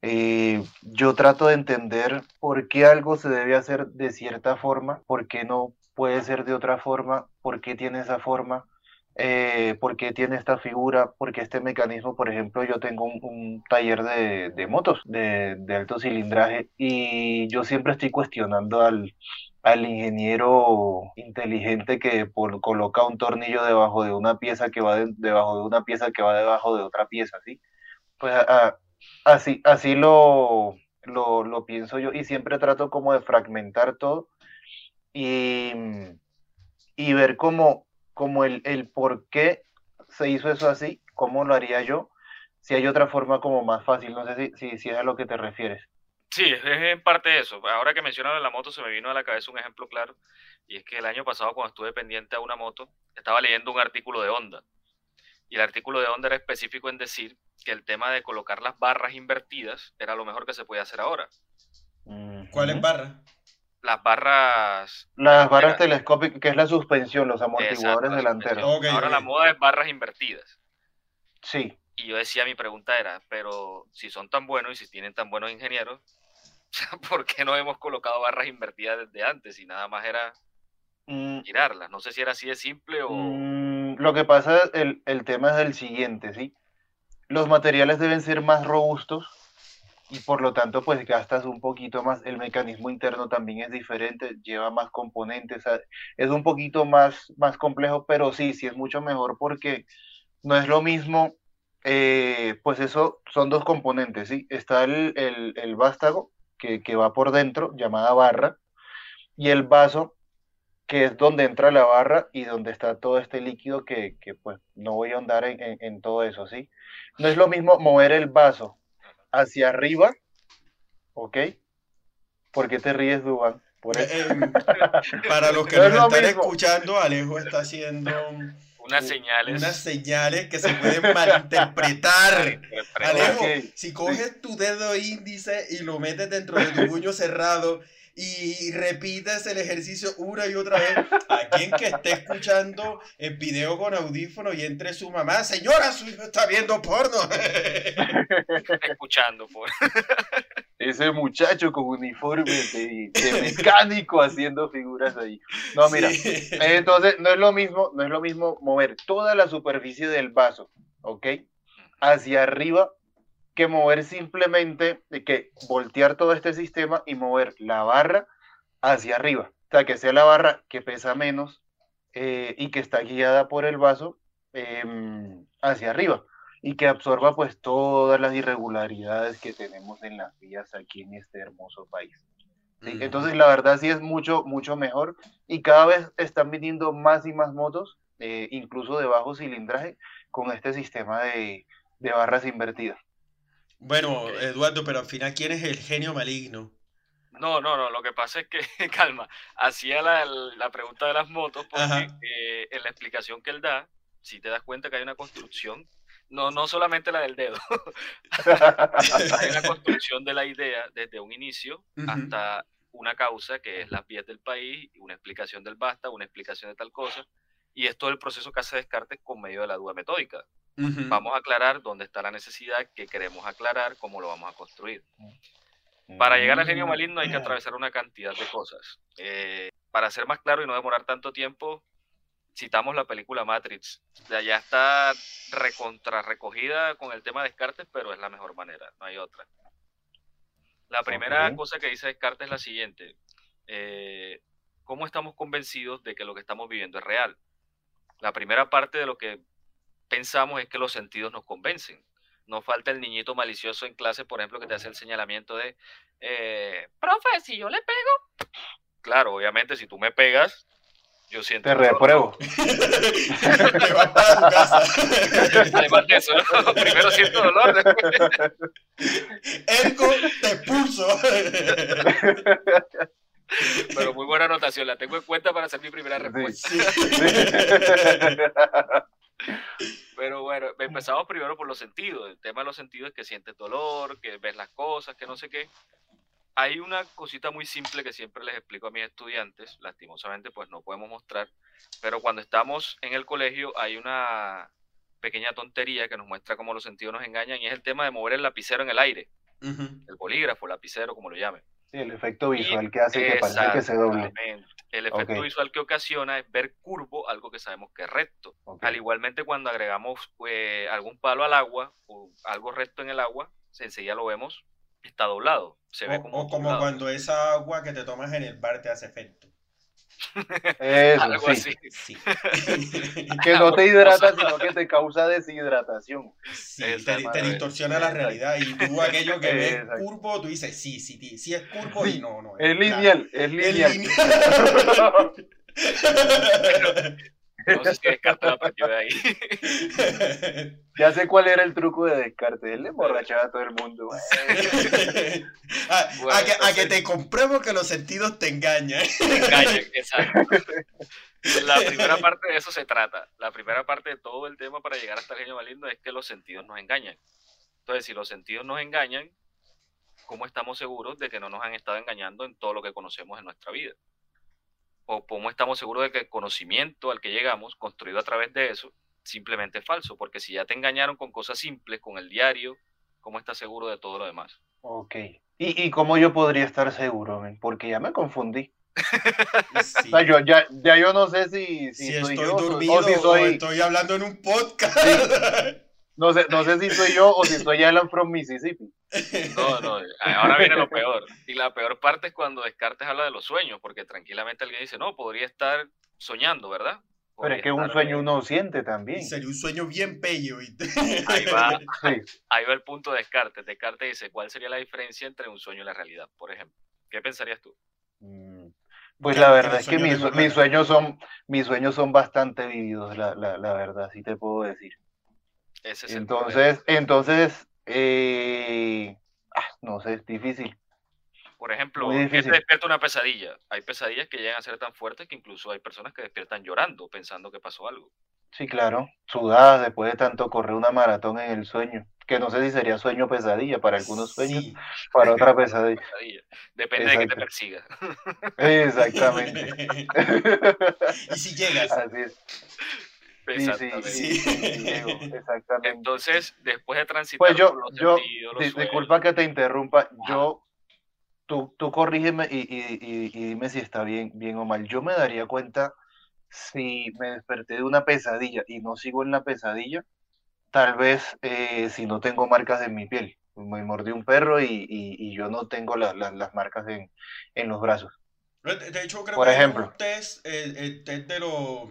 eh, yo trato de entender por qué algo se debe hacer de cierta forma, por qué no puede ser de otra forma, por qué tiene esa forma, eh, por qué tiene esta figura, por qué este mecanismo, por ejemplo, yo tengo un, taller de, motos de, alto cilindraje y yo siempre estoy cuestionando al, al ingeniero inteligente que coloca un tornillo debajo de una pieza que va debajo de una pieza que va debajo de otra pieza. Pues a, Así, así lo, lo, pienso yo y siempre trato como de fragmentar todo y, y ver cómo el, el por qué se hizo eso así, cómo lo haría yo, si hay otra forma como más fácil, no sé si, si, si es a lo que te refieres. Sí, es en parte eso. Ahora que mencionaron la moto, se me vino a la cabeza un ejemplo claro. Y es que el año pasado, cuando estuve pendiente a una moto, estaba leyendo un artículo de Honda. Y el artículo de Honda era específico en decir que el tema de colocar las barras invertidas era lo mejor que se podía hacer ahora. ¿Cuáles barras? Las barras. Las barras telescópicas, que es la suspensión, los amortiguadores delanteros. ahora la moda es barras invertidas. Sí. Y yo decía, mi pregunta era, pero si son tan buenos y si tienen tan buenos ingenieros, ¿por qué no hemos colocado barras invertidas desde antes y nada más era mm. girarlas? No sé si era así de simple o... Mm, lo que pasa, el, el tema es el siguiente, ¿sí? Los materiales deben ser más robustos y por lo tanto pues gastas un poquito más, el mecanismo interno también es diferente, lleva más componentes, es un poquito más, más complejo, pero sí, sí es mucho mejor porque no es lo mismo, eh, pues eso son dos componentes, ¿sí? Está el, el, vástago que, que, va por dentro, llamada barra, y el vaso, que es donde entra la barra y donde está todo este líquido que, que pues no voy a andar en, en, en todo eso, ¿sí? No es lo mismo mover el vaso hacia arriba, ¿ok? ¿Por qué te ríes, Duban? Eh, em, para los que nos están escuchando, Alejo está haciendo unas señales. Unas señales que se pueden malinterpretar. Alejo, si coges tu dedo índice y lo metes dentro de tu puño cerrado y repites el ejercicio una y otra vez. A quien que esté escuchando el video con audífono y entre su mamá, señora, su hijo está viendo porno. Escuchando porno. Ese muchacho con uniforme de, mecánico haciendo figuras ahí. No, mira, entonces no es lo mismo, no es lo mismo mover toda la superficie del vaso, ¿ok? Hacia arriba que mover simplemente, que voltear todo este sistema y mover la barra hacia arriba. O sea, que sea la barra que pesa menos eh, y que está guiada por el vaso em, hacia arriba y que absorba pues todas las irregularidades que tenemos en las vías aquí en este hermoso país. Entonces la verdad sí es mucho, mucho mejor y cada vez están viniendo más y más motos, eh, incluso de bajo cilindraje, con este sistema de barras invertidas. Bueno, Eduardo, pero al final, ¿quién es el genio maligno? No, no, no, lo que pasa es que, calma, hacía la, la, pregunta de las motos porque eh, en la explicación que él da, si te das cuenta que hay una construcción, no, no solamente la del dedo, hay una construcción de la idea desde un inicio hasta una causa que es las vías del país, una explicación del basta, una explicación de tal cosa, y es todo el proceso que hace Descartes con medio de la duda metódica. Vamos a aclarar dónde está la necesidad, qué queremos aclarar, cómo lo vamos a construir. Para llegar al genio mm. maligno hay que atravesar una cantidad de cosas. Eh, para ser más claro y no demorar tanto tiempo, citamos la película Matrix. Ya está recontra recogida con el tema de Descartes, pero es la mejor manera, no hay otra. La primera cosa que dice Descartes es la siguiente. Eh, ¿Cómo estamos convencidos de que lo que estamos viviendo es real? La primera parte de lo que pensamos es que los sentidos nos convencen. No falta el niñito malicioso en clase, por ejemplo, que te hace el señalamiento de, eh, profe, si yo le pego. Claro, obviamente, si tú me pegas, yo siento. Te repruebo. Te vas para tu casa. Además de eso, primero siento dolor. Ergo, te pulso. Pero muy buena anotación, la tengo en cuenta para hacer mi primera respuesta. Pero bueno, empezamos primero por los sentidos. El tema de los sentidos es que sientes dolor, que ves las cosas, que no sé qué. Hay una cosita muy simple que siempre les explico a mis estudiantes, lastimosamente pues no podemos mostrar, pero cuando estamos en el colegio hay una pequeña tontería que nos muestra cómo los sentidos nos engañan y es el tema de mover el lapicero en el aire, el bolígrafo, lapicero, como lo llamen. Sí, el efecto visual que hace que parezca que se doble. El efecto visual que ocasiona es ver curvo algo que sabemos que es recto. Al igualmente cuando agregamos eh, algún palo al agua o algo recto en el agua, enseguida lo vemos, está doblado. Se o, ve como, o como cuando esa agua que te tomas en el bar te hace efecto. Eso, Algo sí. así. Sí. Que no te hidrata, sino que te causa deshidratación. Sí, te, te distorsiona la realidad. Y tú aquello que ves Exacto. curvo, tú dices, sí, sí, sí, sí es curvo Sí, y no, no. Es lineal, es Es lineal. lineal. No sé si Descartes lo aprendió de ahí. Ya sé cuál era el truco de Descartes. Él le emborrachaba a todo el mundo. a, a a que te compruebo que los sentidos te engañan. Te engañan, exacto. La primera parte de eso se trata. La primera parte de todo el tema para llegar hasta el genio maligno es que los sentidos nos engañan. Entonces, si los sentidos nos engañan, ¿cómo estamos seguros de que no nos han estado engañando en todo lo que conocemos en nuestra vida? ¿O cómo estamos seguros de que el conocimiento al que llegamos, construido a través de eso, simplemente es falso? Porque si ya te engañaron con cosas simples, con el diario, ¿cómo estás seguro de todo lo demás? Ok. ¿Y, y cómo yo podría estar seguro? Porque ya me confundí. Sí. O sea, yo, ya, ya yo no sé si, si Si soy estoy yo o so- dormido o si o estoy hablando en un podcast. No sé, no sé si soy yo o si soy Alan from Mississippi. No, no, ahora viene lo peor. Y la peor parte es cuando Descartes habla de los sueños, porque tranquilamente alguien dice, no, podría estar soñando, ¿verdad? Pero es que un sueño uno siente también. Sería un sueño bien pello. ¿viste? Ahí va, Sí. ahí va el punto de Descartes. Descartes dice, ¿cuál sería la diferencia entre un sueño y la realidad? Por ejemplo, ¿qué pensarías tú? Mm, Pues la verdad es que mis, mis sueños son mis sueños son bastante vividos, la, la, la verdad, sí te puedo decir. Ese es el Entonces, entonces, eh, ah, no sé, es difícil. Por ejemplo, Muy ¿qué te difícil. despierta una pesadilla? Hay pesadillas que llegan a ser tan fuertes que incluso hay personas que despiertan llorando, pensando que pasó algo. Sí, claro, sudadas después de tanto correr una maratón en el sueño, que no sé si sería sueño o pesadilla, para algunos sueños, Sí. para otra pesadilla. Pesadilla. Depende de que te Exacto. persiga. Exactamente. y si llegas. Así es. Exactamente. sí, sí, sí, Diego, exactamente. Entonces, después de transitar Pues yo, por los yo, sentidos, los di- sueños, disculpa que te interrumpa, yo, tú, tú corrígeme y, y- y- y dime si está bien, bien o mal. Yo me daría cuenta si me desperté de una pesadilla y no sigo en la pesadilla, tal vez eh, si no tengo marcas en mi piel. Me mordió un perro y, y- y yo no tengo la- la- las marcas en, en los brazos. De hecho, creo Por que ejemplo. un test, el, el test de los...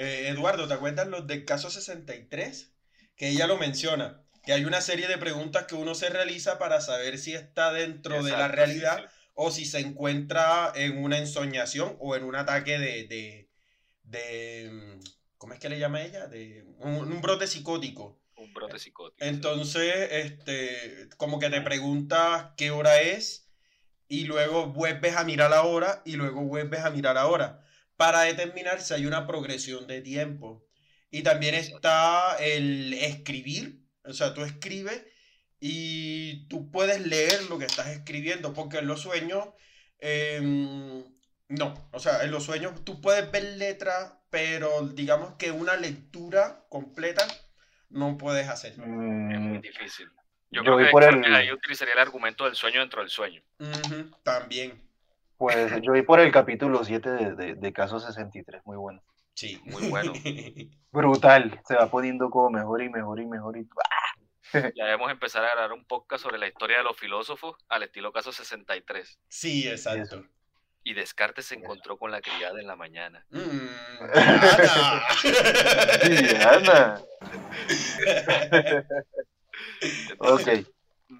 eh, Eduardo, ¿te acuerdas los del caso 63? Que ella lo menciona, que hay una serie de preguntas que uno se realiza para saber si está dentro de la sí, realidad sí. o si se encuentra en una ensoñación o en un ataque de, de, de ¿cómo es que le llama ella? De un, un brote psicótico. Un brote psicótico. Entonces, este, como que te preguntas qué hora es y luego vuelves a mirar la hora y luego vuelves a mirar la hora para determinar si hay una progresión de tiempo. Y también está el escribir, o sea, tú escribes y tú puedes leer lo que estás escribiendo, porque en los sueños, em, no, o sea, en los sueños tú puedes ver letras, pero digamos que una lectura completa no puedes hacer. Es muy Mm, difícil. Yo, Yo creo que por el- ahí utilizaría el argumento del sueño dentro del sueño. También, pues yo vi por el capítulo 7 de, de, de Caso 63, muy bueno. sí. Muy bueno. Brutal, se va poniendo como mejor y mejor y mejor y Ya debemos empezar a grabar un podcast sobre la historia de los filósofos al estilo caso 63. Sí, exacto. Y Descartes se encontró con la criada en la mañana. Mm, Ana. Diana. Ok.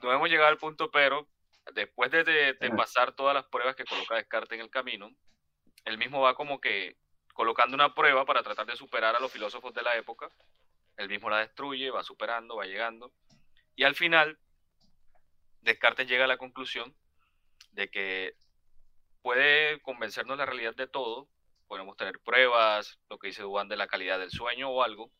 No hemos llegado al punto, pero después de, de- de Ajá. pasar todas las pruebas que coloca Descartes en el camino, él mismo va como que colocando una prueba para tratar de superar a los filósofos de la época. Él mismo la destruye, va superando, va llegando. Y al final, Descartes llega a la conclusión de que puede convencernos la realidad de todo. Podemos tener pruebas, lo que dice Duan de la calidad del sueño o algo.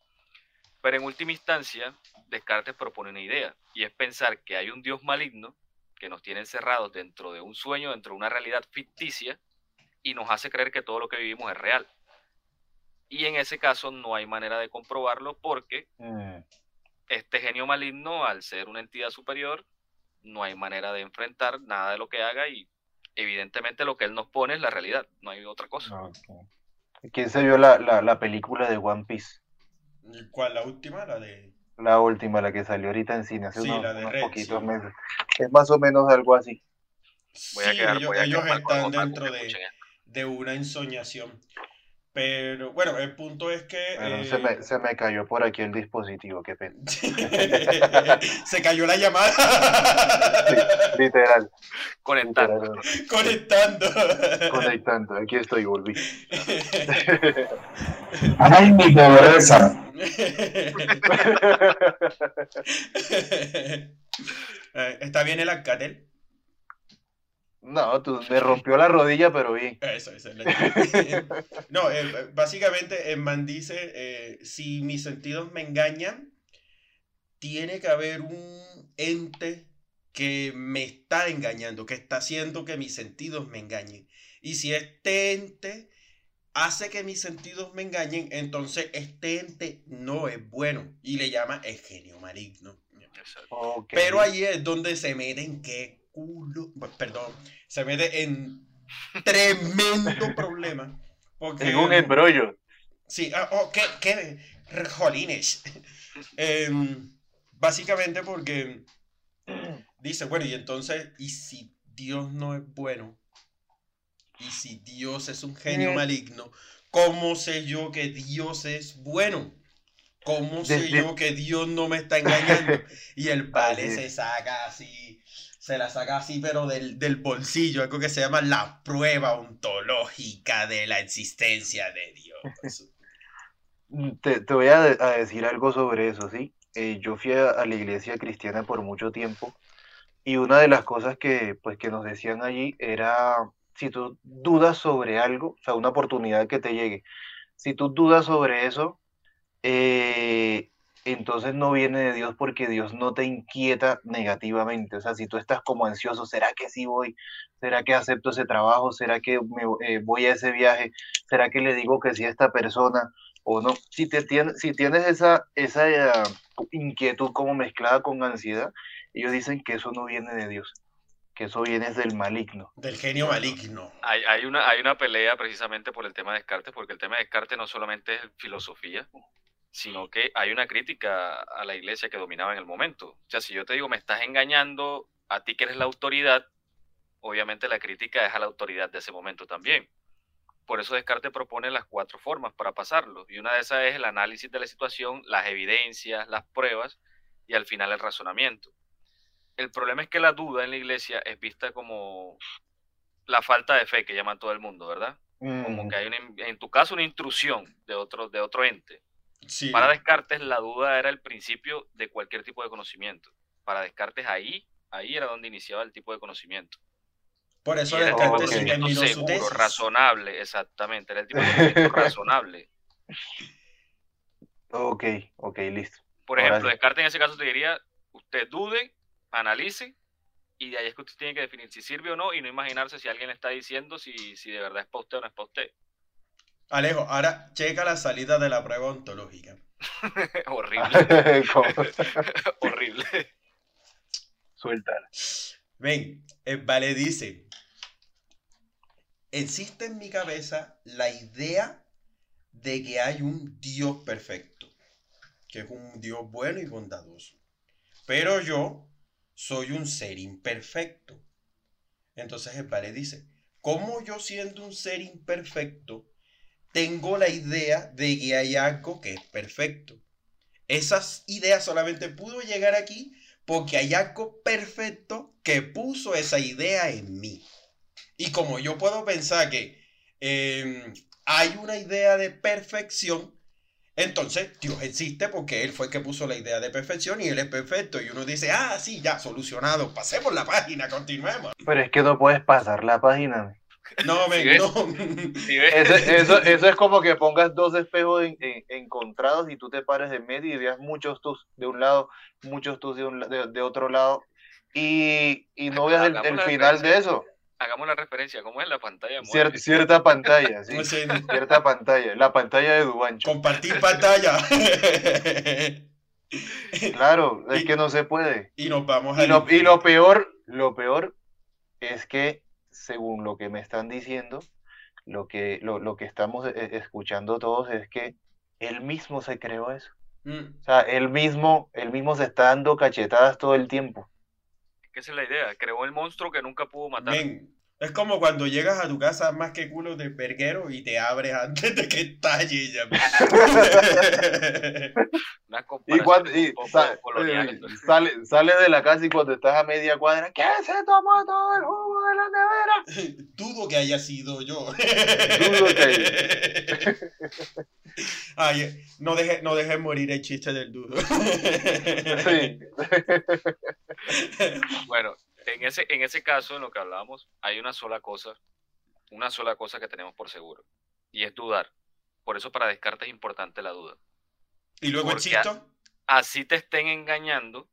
Pero en última instancia, Descartes propone una idea, y es pensar que hay un Dios maligno que nos tiene encerrados dentro de un sueño, dentro de una realidad ficticia, y nos hace creer que todo lo que vivimos es real. Y en ese caso no hay manera de comprobarlo porque Mm, este genio maligno, al ser una entidad superior, no hay manera de enfrentar nada de lo que haga y evidentemente lo que él nos pone es la realidad, no hay otra cosa. ¿Quién se vio la, la, la película de One Piece? ¿Cuál? ¿La última? La de... La última, la que salió ahorita en cine hace Sí, unos, la de unos Red, poquitos sí. meses. Es más o menos algo así. Voy a Sí, quedar, ellos, voy a ellos quedar están dentro de, de una ensoñación. Pero bueno, el punto es que... Bueno, se, eh, me, se me cayó por aquí el dispositivo, qué pena. se cayó la llamada. Literal. Conectando. literal. Conectando. Conectando, aquí estoy, volví. Ay, mi pobreza. Eh, ¿Está bien el Alcatel? No, tú me rompió la rodilla, pero bien. Eso, eso. es la- No, eh, básicamente el man dice, eh, si mis sentidos me engañan, tiene que haber un ente que me está engañando, que está haciendo que mis sentidos me engañen. Y si este ente hace que mis sentidos me engañen, entonces este ente no es bueno y le llama el genio maligno. Exacto. Ok. Pero ahí es donde se mete en qué culo, bueno, perdón, se mete en tremendo problema. Porque, En un embrollo. Sí, ah, oh, qué, qué jolines. Em, básicamente porque dice, bueno, y entonces, ¿y si Dios no es bueno? ¿Y si Dios es un genio Eh. maligno? ¿Cómo sé yo que Dios es bueno? ¿Cómo sé Desde- yo que Dios no me está engañando? Y el Así se saca así, se la saca así, pero del, del bolsillo, algo que se llama la prueba ontológica de la existencia de Dios. Te, te voy a, a decir algo sobre eso, ¿sí? Eh, yo fui a, a la iglesia cristiana por mucho tiempo y una de las cosas que, pues, que nos decían allí era, si tú dudas sobre algo, o sea, una oportunidad que te llegue, si tú dudas sobre eso, eh, entonces no viene de Dios porque Dios no te inquieta negativamente. O sea, si tú estás como ansioso, ¿será que sí voy? ¿Será que acepto ese trabajo? ¿Será que me, eh, voy a ese viaje? ¿Será que le digo que sí a esta persona? o no. Si, te tienes, si tienes esa, esa eh, inquietud como mezclada con ansiedad, ellos dicen que eso no viene de Dios, que eso viene del maligno. Del genio maligno. Hay, hay, una, hay una pelea precisamente por el tema de Descartes, porque el tema de Descartes no solamente es filosofía, sino que hay una crítica a la iglesia que dominaba en el momento. O sea, si yo te digo, me estás engañando a ti que eres la autoridad, obviamente la crítica es a la autoridad de ese momento también. Por eso Descartes propone las cuatro formas para pasarlo. Y una de esas es el análisis de la situación, las evidencias, las pruebas y al final el razonamiento. El problema es que la duda en la iglesia es vista como la falta de fe que llaman todo el mundo, ¿verdad? Como que hay una, en tu caso una intrusión de otro, de otro ente. Sí. Para Descartes la duda era el principio de cualquier tipo de conocimiento. Para Descartes ahí, ahí era donde iniciaba el tipo de conocimiento. Por eso Y era el tipo de Descartes su seguro, tesis. razonable, exactamente. Era el tipo de conocimiento razonable. ok, ok, listo. Por Ahora ejemplo, sí. Descartes en ese caso te diría, usted dude, analice, y de ahí es que usted tiene que definir si sirve o no, y no imaginarse si alguien le está diciendo si, si de verdad es para usted o no es para usted. Alejo, ahora checa la salida de la prueba ontológica. horrible, horrible. Suéltala. Ven, el vale dice, existe en mi cabeza la idea de que hay un Dios perfecto, que es un Dios bueno y bondadoso. Pero yo soy un ser imperfecto. Entonces el vale dice, ¿cómo yo siendo un ser imperfecto tengo la idea de que hay algo que es perfecto? Esas ideas solamente pudo llegar aquí porque hay algo perfecto que puso esa idea en mí. Y como yo puedo pensar que eh, hay una idea de perfección, entonces Dios existe porque Él fue el que puso la idea de perfección y Él es perfecto. Y uno dice, ah, sí, ya, solucionado, pasemos la página, continuemos. Pero es que no puedes pasar la página. No, ¿Sí men, ves? no. ¿Sí ves? Eso, eso, eso es como que pongas dos espejos en- en- encontrados y tú te pares en medio y veas muchos tus de un lado, muchos tus de, un de, de otro lado y, y no veas el, final de eso. Hagamos la referencia, ¿cómo es la pantalla? Cier- cierta pantalla, sí, No sé, cierta pantalla, la pantalla de Dubancho. compartir pantalla. Claro, es Y- que no se puede. y nos vamos a Y lo, y lo peor, lo peor es que, según lo que me están diciendo, lo que, lo, lo que estamos eh, escuchando todos es que él mismo se creó eso. Mm, O sea, él mismo, él mismo se está dando cachetadas todo el tiempo. Que esa es la idea. Creó el monstruo que nunca pudo matar. Men, Es como cuando llegas a tu casa más que culo de verguero y te abres antes de que estalle ya. Una Y cuando un y poco sa- colonial, eh, sale, sale de la casa y cuando estás a media cuadra, ¿qué se tomó todo el jugo de la nevera? Dudo que haya sido yo. Dudo que- Ay, no dejes no dejes morir el chiste del dudo. Sí. Bueno, en ese, en ese caso, en lo que hablábamos, hay una sola cosa, una sola cosa que tenemos por seguro, y es dudar. Por eso para Descartes es importante la duda. Y luego el Porque- chisto. Así te estén engañando,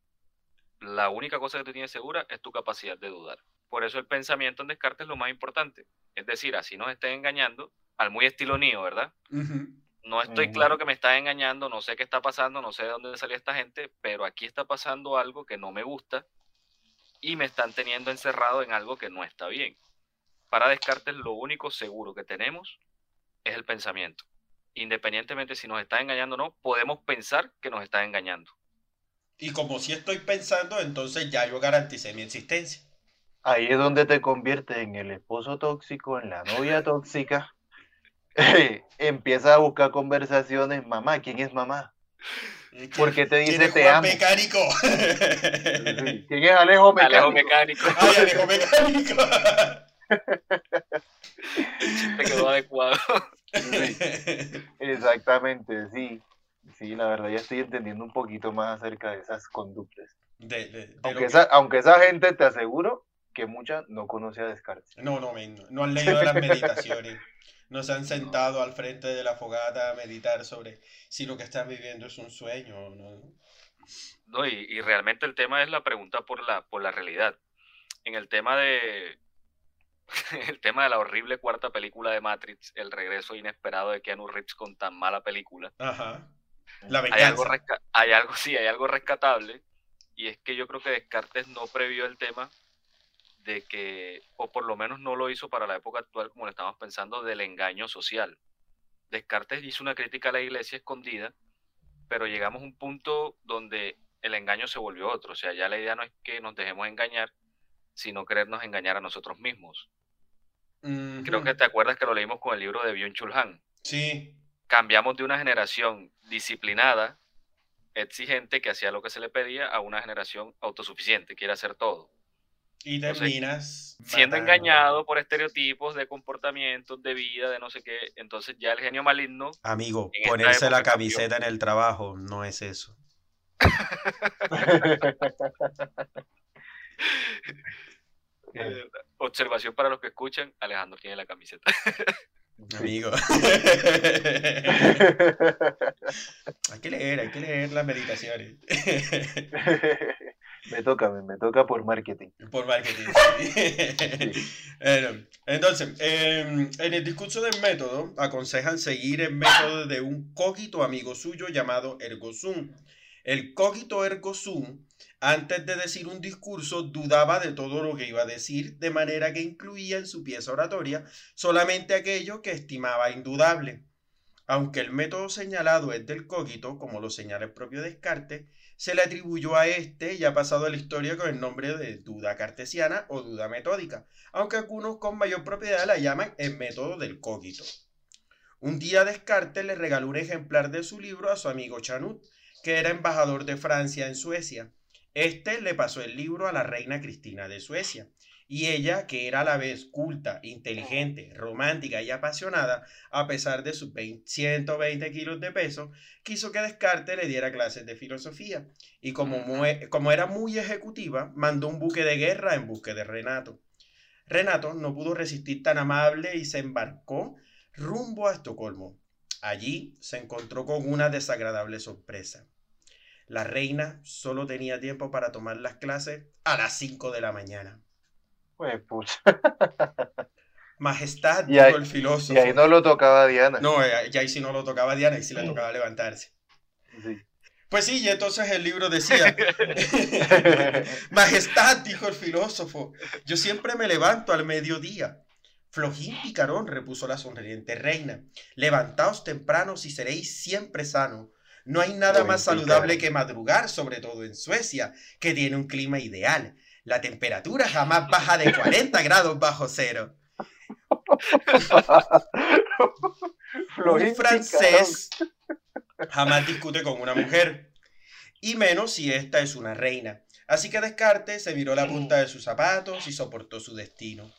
la única cosa que tú tienes segura es tu capacidad de dudar. Por eso el pensamiento en Descartes es lo más importante. Es decir, así nos estén engañando, al muy estilo Neo, ¿verdad? Ujú. No estoy Ujú. claro que me están engañando, no sé qué está pasando, no sé de dónde salió esta gente, pero aquí está pasando algo que no me gusta y me están teniendo encerrado en algo que no está bien. Para Descartes, lo único seguro que tenemos es el pensamiento. Independientemente si nos están engañando o no, podemos pensar que nos están engañando. Y como si estoy pensando, entonces ya yo garanticé mi existencia. Ahí es donde te conviertes en el esposo tóxico, en la novia tóxica. Empieza a buscar conversaciones, mamá, ¿quién es mamá? ¿Por qué te ¿Quién dice es te Juan amo? Mecánico? Sí. ¿Quién es Alejo Mecánico? Alejo mecánico, Ay, Alejo Mecánico. te quedó adecuado. Sí, exactamente, sí. Sí, la verdad ya estoy entendiendo un poquito más acerca de esas conductas. De- de- de que- aunque esa gente te aseguro que mucha no conoce a Descartes. No, no, men, no han leído las meditaciones. No se han sentado al frente de la fogata a meditar sobre si lo que están viviendo es un sueño o no. No, y, y realmente el tema es la pregunta por la, por la realidad. En el tema de el tema de la horrible cuarta película de Matrix, el regreso inesperado de Keanu Reeves con tan mala película, Ajá. La hay algo, hay algo, sí, hay algo rescatable, y es que yo creo que Descartes no previó el tema de que, o por lo menos no lo hizo para la época actual como lo estamos pensando, del engaño social. Descartes hizo una crítica a la iglesia escondida, pero llegamos a un punto donde el engaño se volvió otro. O sea, ya la idea no es que nos dejemos engañar, sino querernos engañar a nosotros mismos. Creo que te acuerdas que lo leímos con el libro de Byung-Chul Han. Sí. Cambiamos de una generación disciplinada, exigente, que hacía lo que se le pedía, a una generación autosuficiente, quiere hacer todo. Y Entonces, terminas Siendo engañado por estereotipos de comportamientos, de vida, de no sé qué, entonces ya el genio maligno Amigo, ponerse la camiseta en el trabajo no es eso. Eh, observación para los que escuchan, Alejandro tiene la camiseta. Amigo. hay que leer, hay que leer las meditaciones. Me toca, me, me toca por marketing. Por marketing. sí. Bueno, entonces, em, en el discurso del método, aconsejan seguir el método de un cogito amigo suyo llamado ergo sum. El cogito ergo sum, antes de decir un discurso, dudaba de todo lo que iba a decir, de manera que incluía en su pieza oratoria solamente aquello que estimaba indudable. Aunque el método señalado es del cogito, como lo señala el propio Descartes, se le atribuyó a este y ha pasado a la historia con el nombre de duda cartesiana o duda metódica, aunque algunos con mayor propiedad la llaman el método del cogito. Un día Descartes le regaló un ejemplar de su libro a su amigo Chanut, que era embajador de Francia en Suecia. Este le pasó el libro a la reina Cristina de Suecia, y ella, que era a la vez culta, inteligente, romántica y apasionada, a pesar de sus 20 120 kilos de peso, quiso que Descartes le diera clases de filosofía, y como, como era muy ejecutiva, mandó un buque de guerra en busca de Renato. Renato no pudo resistir tan amable y se embarcó rumbo a Estocolmo. Allí se encontró con una desagradable sorpresa. La reina solo tenía tiempo para tomar las clases a las 5 de la mañana. Pues, pucha. Majestad, Y ahí- dijo el filósofo. Y ahí no lo tocaba Diana. No, eh, ya ahí sí no lo tocaba Diana, y sí le tocaba levantarse. Sí. Pues sí, y entonces el libro decía, Majestad, dijo el filósofo, yo siempre me levanto al mediodía. Flojín picarón, repuso la sonriente reina, levantaos tempranos y seréis siempre sanos. No hay nada más saludable que madrugar, sobre todo en Suecia, que tiene un clima ideal. La temperatura jamás baja de 40 grados bajo cero. Un francés jamás discute con una mujer, y menos si esta es una reina. Así que Descartes se viró la punta de sus zapatos y soportó su destino.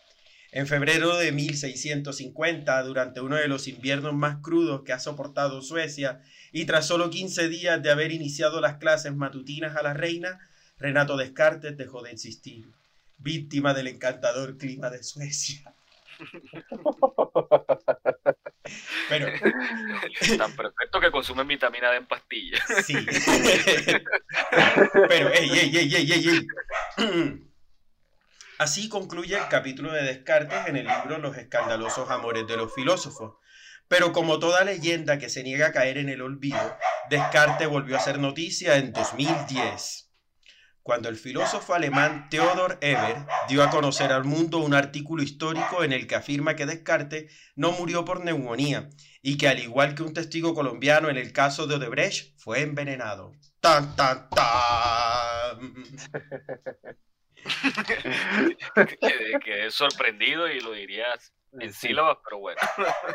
En febrero de 1650, durante uno de los inviernos más crudos que ha soportado Suecia, y tras solo 15 días de haber iniciado las clases matutinas a la reina, Renato Descartes dejó de existir, víctima del encantador clima de Suecia. Pero, Tan perfecto que consumen vitamina D en pastillas. sí. Pero, ey, ey, ey, ey, ey, ey. Así concluye el capítulo de Descartes en el libro Los escandalosos amores de los filósofos. Pero como toda leyenda que se niega a caer en el olvido, Descartes volvió a ser noticia en 2010 cuando el filósofo alemán Theodor Eber dio a conocer al mundo un artículo histórico en el que afirma que Descartes no murió por neumonía y que al igual que un testigo colombiano en el caso de Odebrecht fue envenenado. ¡Tan, tan, tan! Quedé, quedé sorprendido y lo diría en sílabas, pero bueno.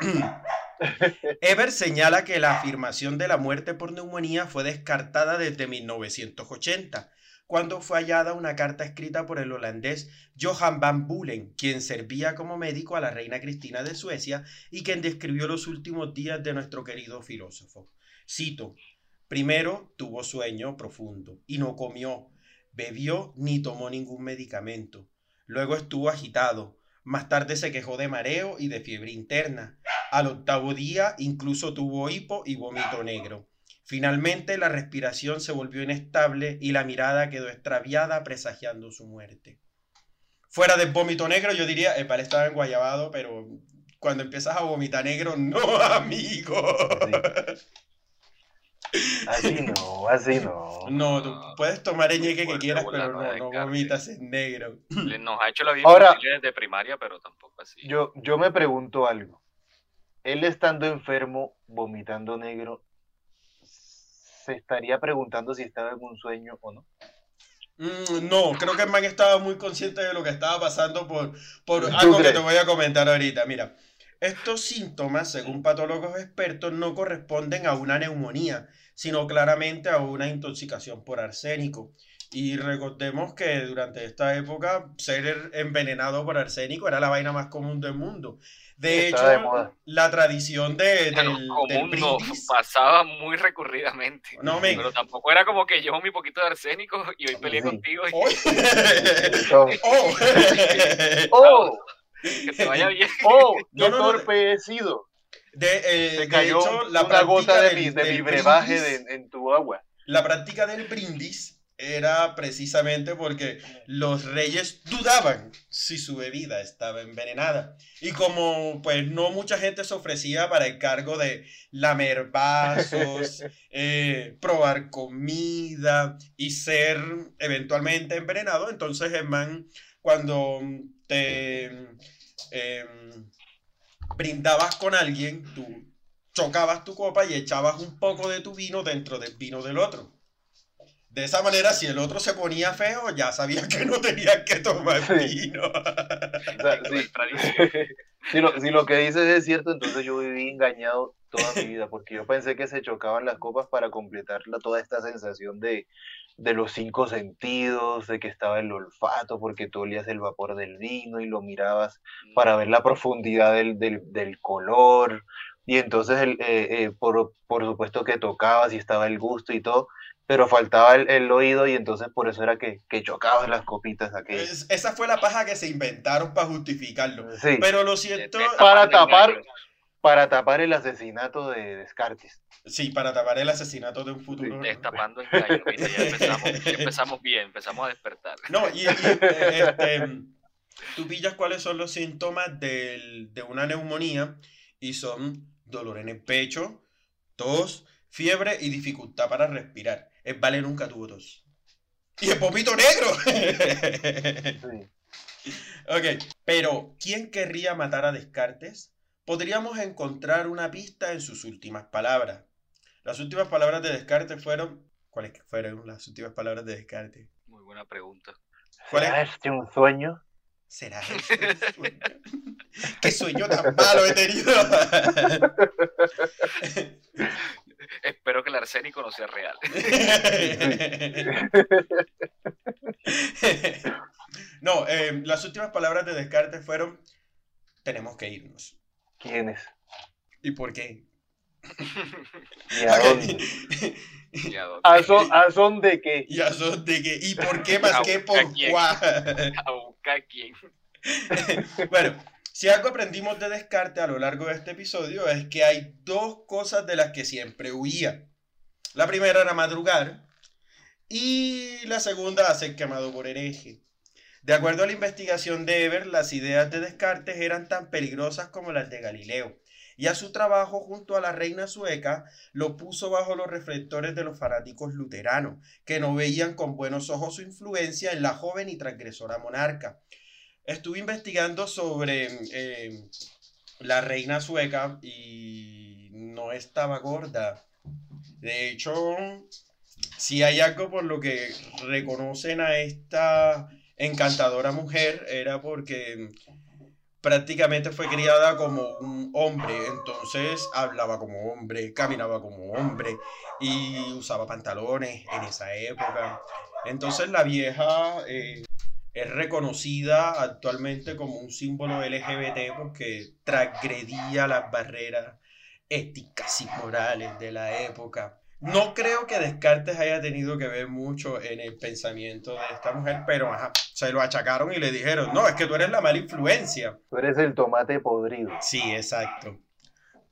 Eber señala que la afirmación de la muerte por neumonía fue descartada desde 1980 cuando fue hallada una carta escrita por el holandés Johan van Bulen, quien servía como médico a la reina Cristina de Suecia y quien describió los últimos días de nuestro querido filósofo. Cito, primero tuvo sueño profundo y no comió, bebió ni tomó ningún medicamento. Luego estuvo agitado, más tarde se quejó de mareo y de fiebre interna. Al octavo día incluso tuvo hipo y vómito negro. Finalmente la respiración se volvió inestable y la mirada quedó extraviada presagiando su muerte. Fuera del vómito negro yo diría, el par estaba en Guayabado, pero cuando empiezas a vomitar negro, no, amigo. Así no, así no. No, tú puedes tomar el ñeque que quieras, pero no no, de vomitas en negro. Le- Nos ha hecho la vida Ahora- desde primaria, pero tampoco así. Yo, yo me pregunto algo. Él estando enfermo, vomitando negro, se estaría preguntando si estaba en un sueño o no. Mm, no, creo que el man estaba muy consciente de lo que estaba pasando por, por ¿Tú algo que te voy a comentar ahorita. Mira, estos síntomas, según patólogos expertos, no corresponden a una neumonía, sino claramente a una intoxicación por arsénico. Y recordemos que durante esta época ser envenenado por arsénico era la vaina más común del mundo. De hecho, la tradición de, Pero del, del brindis... pasaba muy recurridamente. No, men. Pero tampoco era como que llevo mi poquito de arsénico y hoy peleé Sí. contigo y ¡Oh! ¡Oh! ¡Oh! que te vaya bien. ¡Oh! ¡Qué no, no, torpe he sido! De, eh, Se de cayó hecho, la una gota de del- mi, de mi brebaje brindis- de- en tu agua. La práctica del brindis era precisamente porque los reyes dudaban si su bebida estaba envenenada. Y como pues no mucha gente se ofrecía para el cargo de lamer vasos, eh, probar comida y ser eventualmente envenenado, entonces el man cuando te em, brindabas con alguien, tú chocabas tu copa y echabas un poco de tu vino dentro del vino del otro. De esa manera, si el otro se ponía feo, ya sabías que no tenías que tomar Sí. vino. O sea, Qué sí, tradición. si, lo, si lo que dices es cierto, entonces yo viví engañado toda mi vida, porque yo pensé que se chocaban las copas para completar la- toda esta sensación de, de los cinco sentidos, de que estaba el olfato, porque tú olías el vapor del vino y lo mirabas para ver la profundidad del, del, del color. Y entonces, el, eh, eh, por, por supuesto que tocabas y estaba el gusto y todo, pero faltaba el, el oído y entonces por eso era que, que chocabas las copitas aquellas. Es- esa fue la paja que se inventaron para justificarlo. Sí, Pero lo cierto, Te- te Para tapar- para tapar el asesinato de Descartes. sí, para tapar el asesinato de un futuro. Destapando engaños. ¿viste? Ya empezamos, ya empezamos bien, empezamos a despertar. No, y, y, eh, este, tú pillas cuáles son los síntomas del- de una neumonía y son dolor en el pecho, tos, fiebre y dificultad para respirar. El vale nunca tuvo tos. Y el popito negro. Sí. ok, pero ¿quién querría matar a Descartes? Podríamos encontrar una pista en sus últimas palabras. Las últimas palabras de Descartes fueron... ¿Cuáles fueron las últimas palabras de Descartes? Muy buena pregunta. ¿Cuál ¿Será es? este un sueño? ¿Será este un sueño? ¿Qué sueño tan malo he tenido? Espero que el arsénico no sea real. no, eh, las últimas palabras de Descartes fueron, tenemos que irnos. ¿Quién es? ¿Y por qué? ¿Y a dónde? ¿Y a dónde? ¿A son, a son de qué? ¿Y a son de qué? ¿Y por qué más ¿A que por quién? cuá? A buscar quién. Bueno, si algo aprendimos de Descartes a lo largo de este episodio es que hay dos cosas de las que siempre huía. La primera era madrugar y la segunda ser quemado por hereje. De acuerdo a la investigación de Eber, las ideas de Descartes eran tan peligrosas como las de Galileo, y a su trabajo junto a la reina sueca lo puso bajo los reflectores de los fanáticos luteranos, que no veían con buenos ojos su influencia en la joven y transgresora monarca. Estuve investigando sobre eh, la reina sueca y no estaba gorda. De hecho, si hay algo por lo que reconocen a esta encantadora mujer, era porque prácticamente fue criada como un hombre, entonces hablaba como hombre, caminaba como hombre y usaba pantalones en esa época. Entonces la vieja eh, es reconocida actualmente como un símbolo LGBT porque transgredía las barreras éticas y morales de la época. No creo que Descartes haya tenido que ver mucho en el pensamiento de esta mujer, pero ajá, se lo achacaron y le dijeron, no, es que tú eres la mala influencia. Tú eres el tomate podrido. Sí, exacto.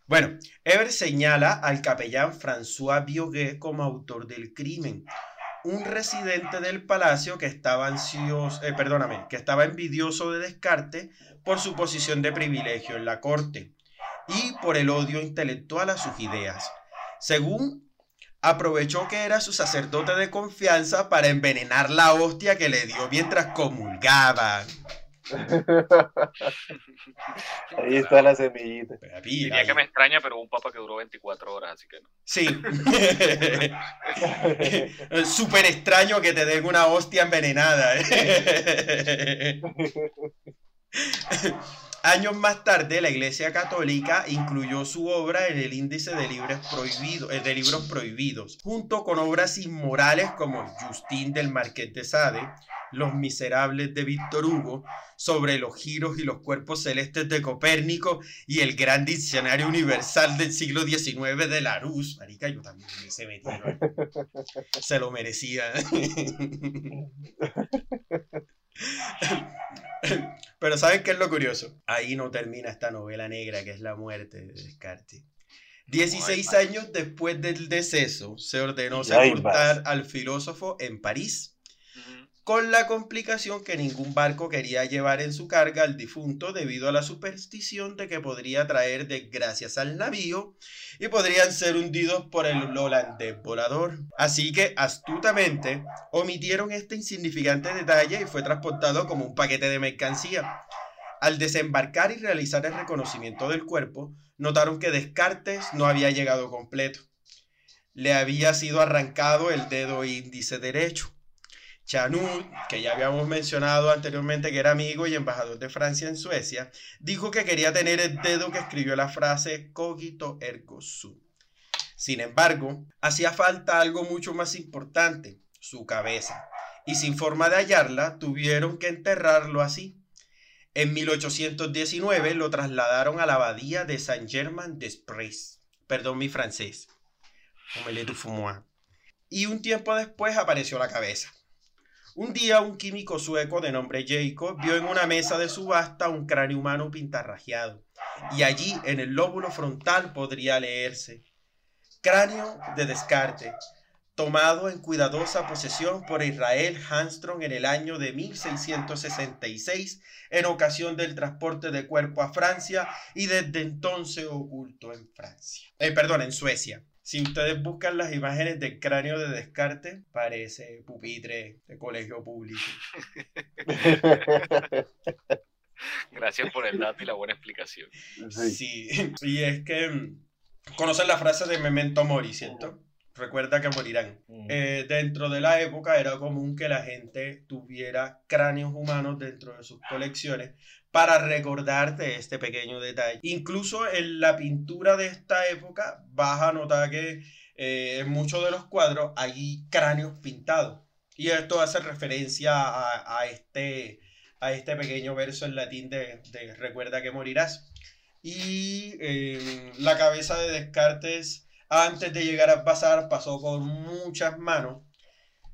Bueno, Eber señala al capellán François Bioguet como autor del crimen, un residente del palacio que estaba ansioso, eh, perdóname, que estaba envidioso de Descartes por su posición de privilegio en la corte y por el odio intelectual a sus ideas. Según aprovechó que era su sacerdote de confianza para envenenar la hostia que le dio mientras comulgaba. Ahí está la semillita. Papi, Diría ahí- que me extraña, pero hubo un papa que duró 24 horas, así que no. Sí. Súper extraño que te den una hostia envenenada. ¿eh? Años más tarde, la Iglesia Católica incluyó su obra en el índice de, libros prohibidos, eh, de libros prohibidos, junto con obras inmorales como Justín del Marqués de Sade, Los Miserables de Víctor Hugo, sobre los giros y los cuerpos celestes de Copérnico y el gran diccionario universal del siglo XIX de Larousse. Marica, yo también me hubiese metido. Se lo merecía. Pero ¿saben qué es lo curioso? Ahí no termina esta novela negra que es la muerte de Descartes. 16 años después del deceso, se ordenó sepultar al filósofo en París, con la complicación que ningún barco quería llevar en su carga al difunto debido a la superstición de que podría traer desgracias al navío y podrían ser hundidos por el holandés volador. Así que astutamente omitieron este insignificante detalle y fue transportado como un paquete de mercancía. Al desembarcar y realizar el reconocimiento del cuerpo, notaron que Descartes no había llegado completo. Le había sido arrancado el dedo índice derecho. Chanut, que ya habíamos mencionado anteriormente que era amigo y embajador de Francia en Suecia, dijo que quería tener el dedo que escribió la frase cogito ergo sum. Sin embargo, hacía falta algo mucho más importante, su cabeza, y sin forma de hallarla, tuvieron que enterrarlo así. En 1819 lo trasladaron a la abadía de Saint-Germain-des-Prés. Perdón mi francés. Y un tiempo después apareció la cabeza. Un día un químico sueco de nombre Jacob vio en una mesa de subasta un cráneo humano pintarrajeado. Y allí, en el lóbulo frontal, podría leerse Cráneo de Descartes, tomado en cuidadosa posesión por Israel Hanstrom en el año de 1666 en ocasión del transporte de cuerpo a Francia y desde entonces oculto en Francia. Eh, perdón, en Suecia. Si ustedes buscan las imágenes del cráneo de Descartes, parece pupitre de colegio público. Gracias por el dato y la buena explicación. Sí. Y es que mm, conocen la frase de Memento Mori, ¿cierto? Recuerda que morirán. Mm. Eh, dentro de la época era común que la gente tuviera cráneos humanos dentro de sus colecciones para recordarte este pequeño detalle. Incluso en la pintura de esta época vas a notar que eh, en muchos de los cuadros hay cráneos pintados. Y esto hace referencia a, a este, a este pequeño verso en latín de, de Recuerda que morirás. Y eh, la cabeza de Descartes, antes de llegar a pasar, pasó por muchas manos.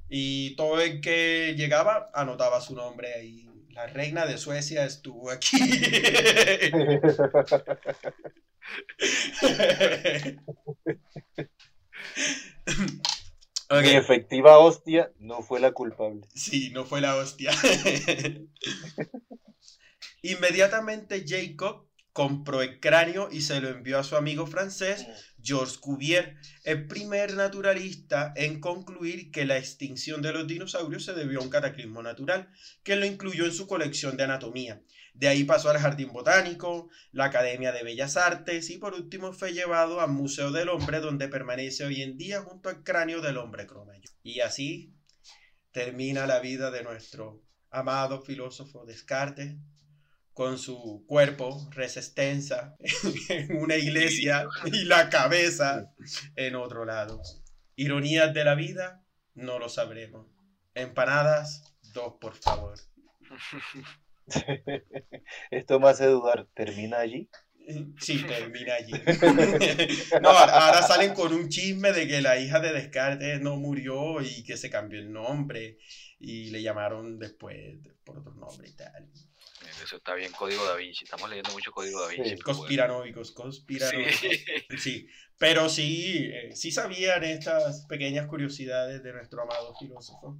Y todo el que llegaba anotaba su nombre ahí. La reina de Suecia estuvo aquí. Ok. Mi efectiva hostia no fue la culpable. Sí, no fue la hostia. Inmediatamente Jacob compró el cráneo y se lo envió a su amigo francés Georges Cuvier, el primer naturalista en concluir que la extinción de los dinosaurios se debió a un cataclismo natural, que lo incluyó en su colección de anatomía. De ahí pasó al Jardín Botánico, la Academia de Bellas Artes y por último fue llevado al Museo del Hombre, donde permanece hoy en día junto al cráneo del hombre cromañón. Y así termina la vida de nuestro amado filósofo Descartes, con su cuerpo resistencia en una iglesia y la cabeza en otro lado. Ironías de la vida, no lo sabremos. Empanadas, dos por favor. Esto me hace dudar, ¿termina allí? Sí, termina allí. No, ahora salen con un chisme de que la hija de Descartes no murió y que se cambió el nombre y le llamaron después por otro nombre y tal. Eso está bien, Código Da Vinci. Estamos leyendo mucho Código Da Vinci. Sí. bueno. Conspiranoicos, conspiranoicos. Sí. Sí, pero sí, eh, sí sabían estas pequeñas curiosidades de nuestro amado filósofo.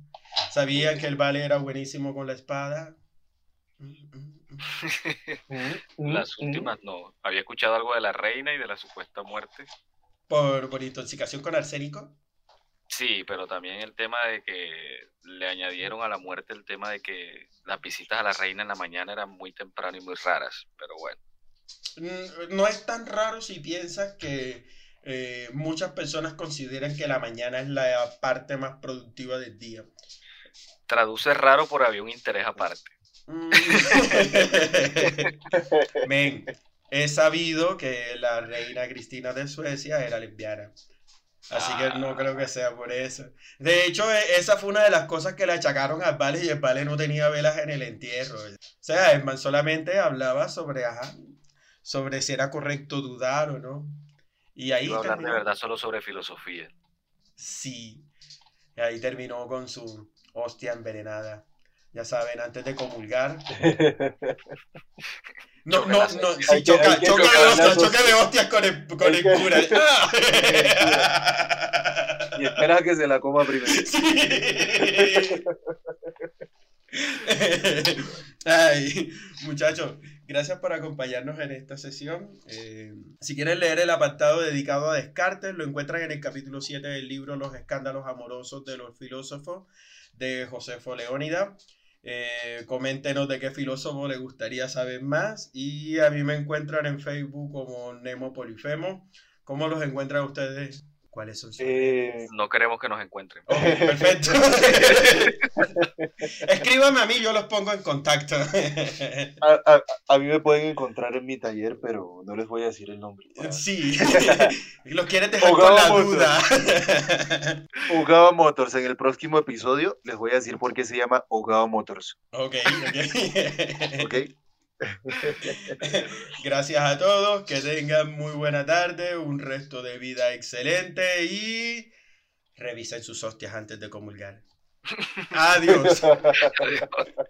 Sabían que el vale era buenísimo con la espada. Mm, mm, mm. Las últimas no. Había escuchado algo de la reina y de la supuesta muerte. Por, por intoxicación con arsénico. Sí, pero también el tema de que le añadieron a la muerte el tema de que las visitas a la reina en la mañana eran muy temprano y muy raras. Pero bueno, Mm, No es tan raro si piensas que eh, muchas personas consideran que la mañana es la parte más productiva del día. traduce raro por había un interés aparte. Mm. Men, he sabido que la reina Cristina de Suecia era lesbiana. Así que no creo que sea por eso. De hecho, e- esa fue una de las cosas que le achacaron al Vale y el Vale no tenía velas en el entierro. O sea, el man solamente hablaba sobre, ajá, sobre si era correcto dudar o no. Y ahí Iba a hablar de verdad solo sobre filosofía. Sí. Y ahí terminó con su hostia envenenada. Ya saben, antes de comulgar. No, no, no, sí, que- choca, hay choca de hostias, las choque de hostias con el, con el que- cura. y espera a que se la coma primero. Sí. Ay, muchachos, gracias por acompañarnos en esta sesión. Eh, si quieren leer el apartado dedicado a Descartes, lo encuentran en el capítulo 7 del libro Los escándalos amorosos de los filósofos de Josefo Leónida. Eh, coméntenos de qué filósofo les gustaría saber más. Y a mí me encuentran en Facebook como Nemo Polifemo. ¿Cómo los encuentran ustedes? ¿Cuáles son sus Eh, No queremos que nos encuentren. Ok, perfecto. Escríbame a mí, yo los pongo en contacto. a, a- a mí me pueden encontrar en mi taller, pero no les voy a decir el nombre. para- Sí, los quieres dejar con la duda. Ogaba Motors. En el próximo episodio les voy a decir por qué se llama Ogaba Motors. Ok, ok. ¿Ok? Gracias a todos, que tengan muy buena tarde, un resto de vida excelente y revisen sus hostias antes de comulgar. Adiós. Adiós.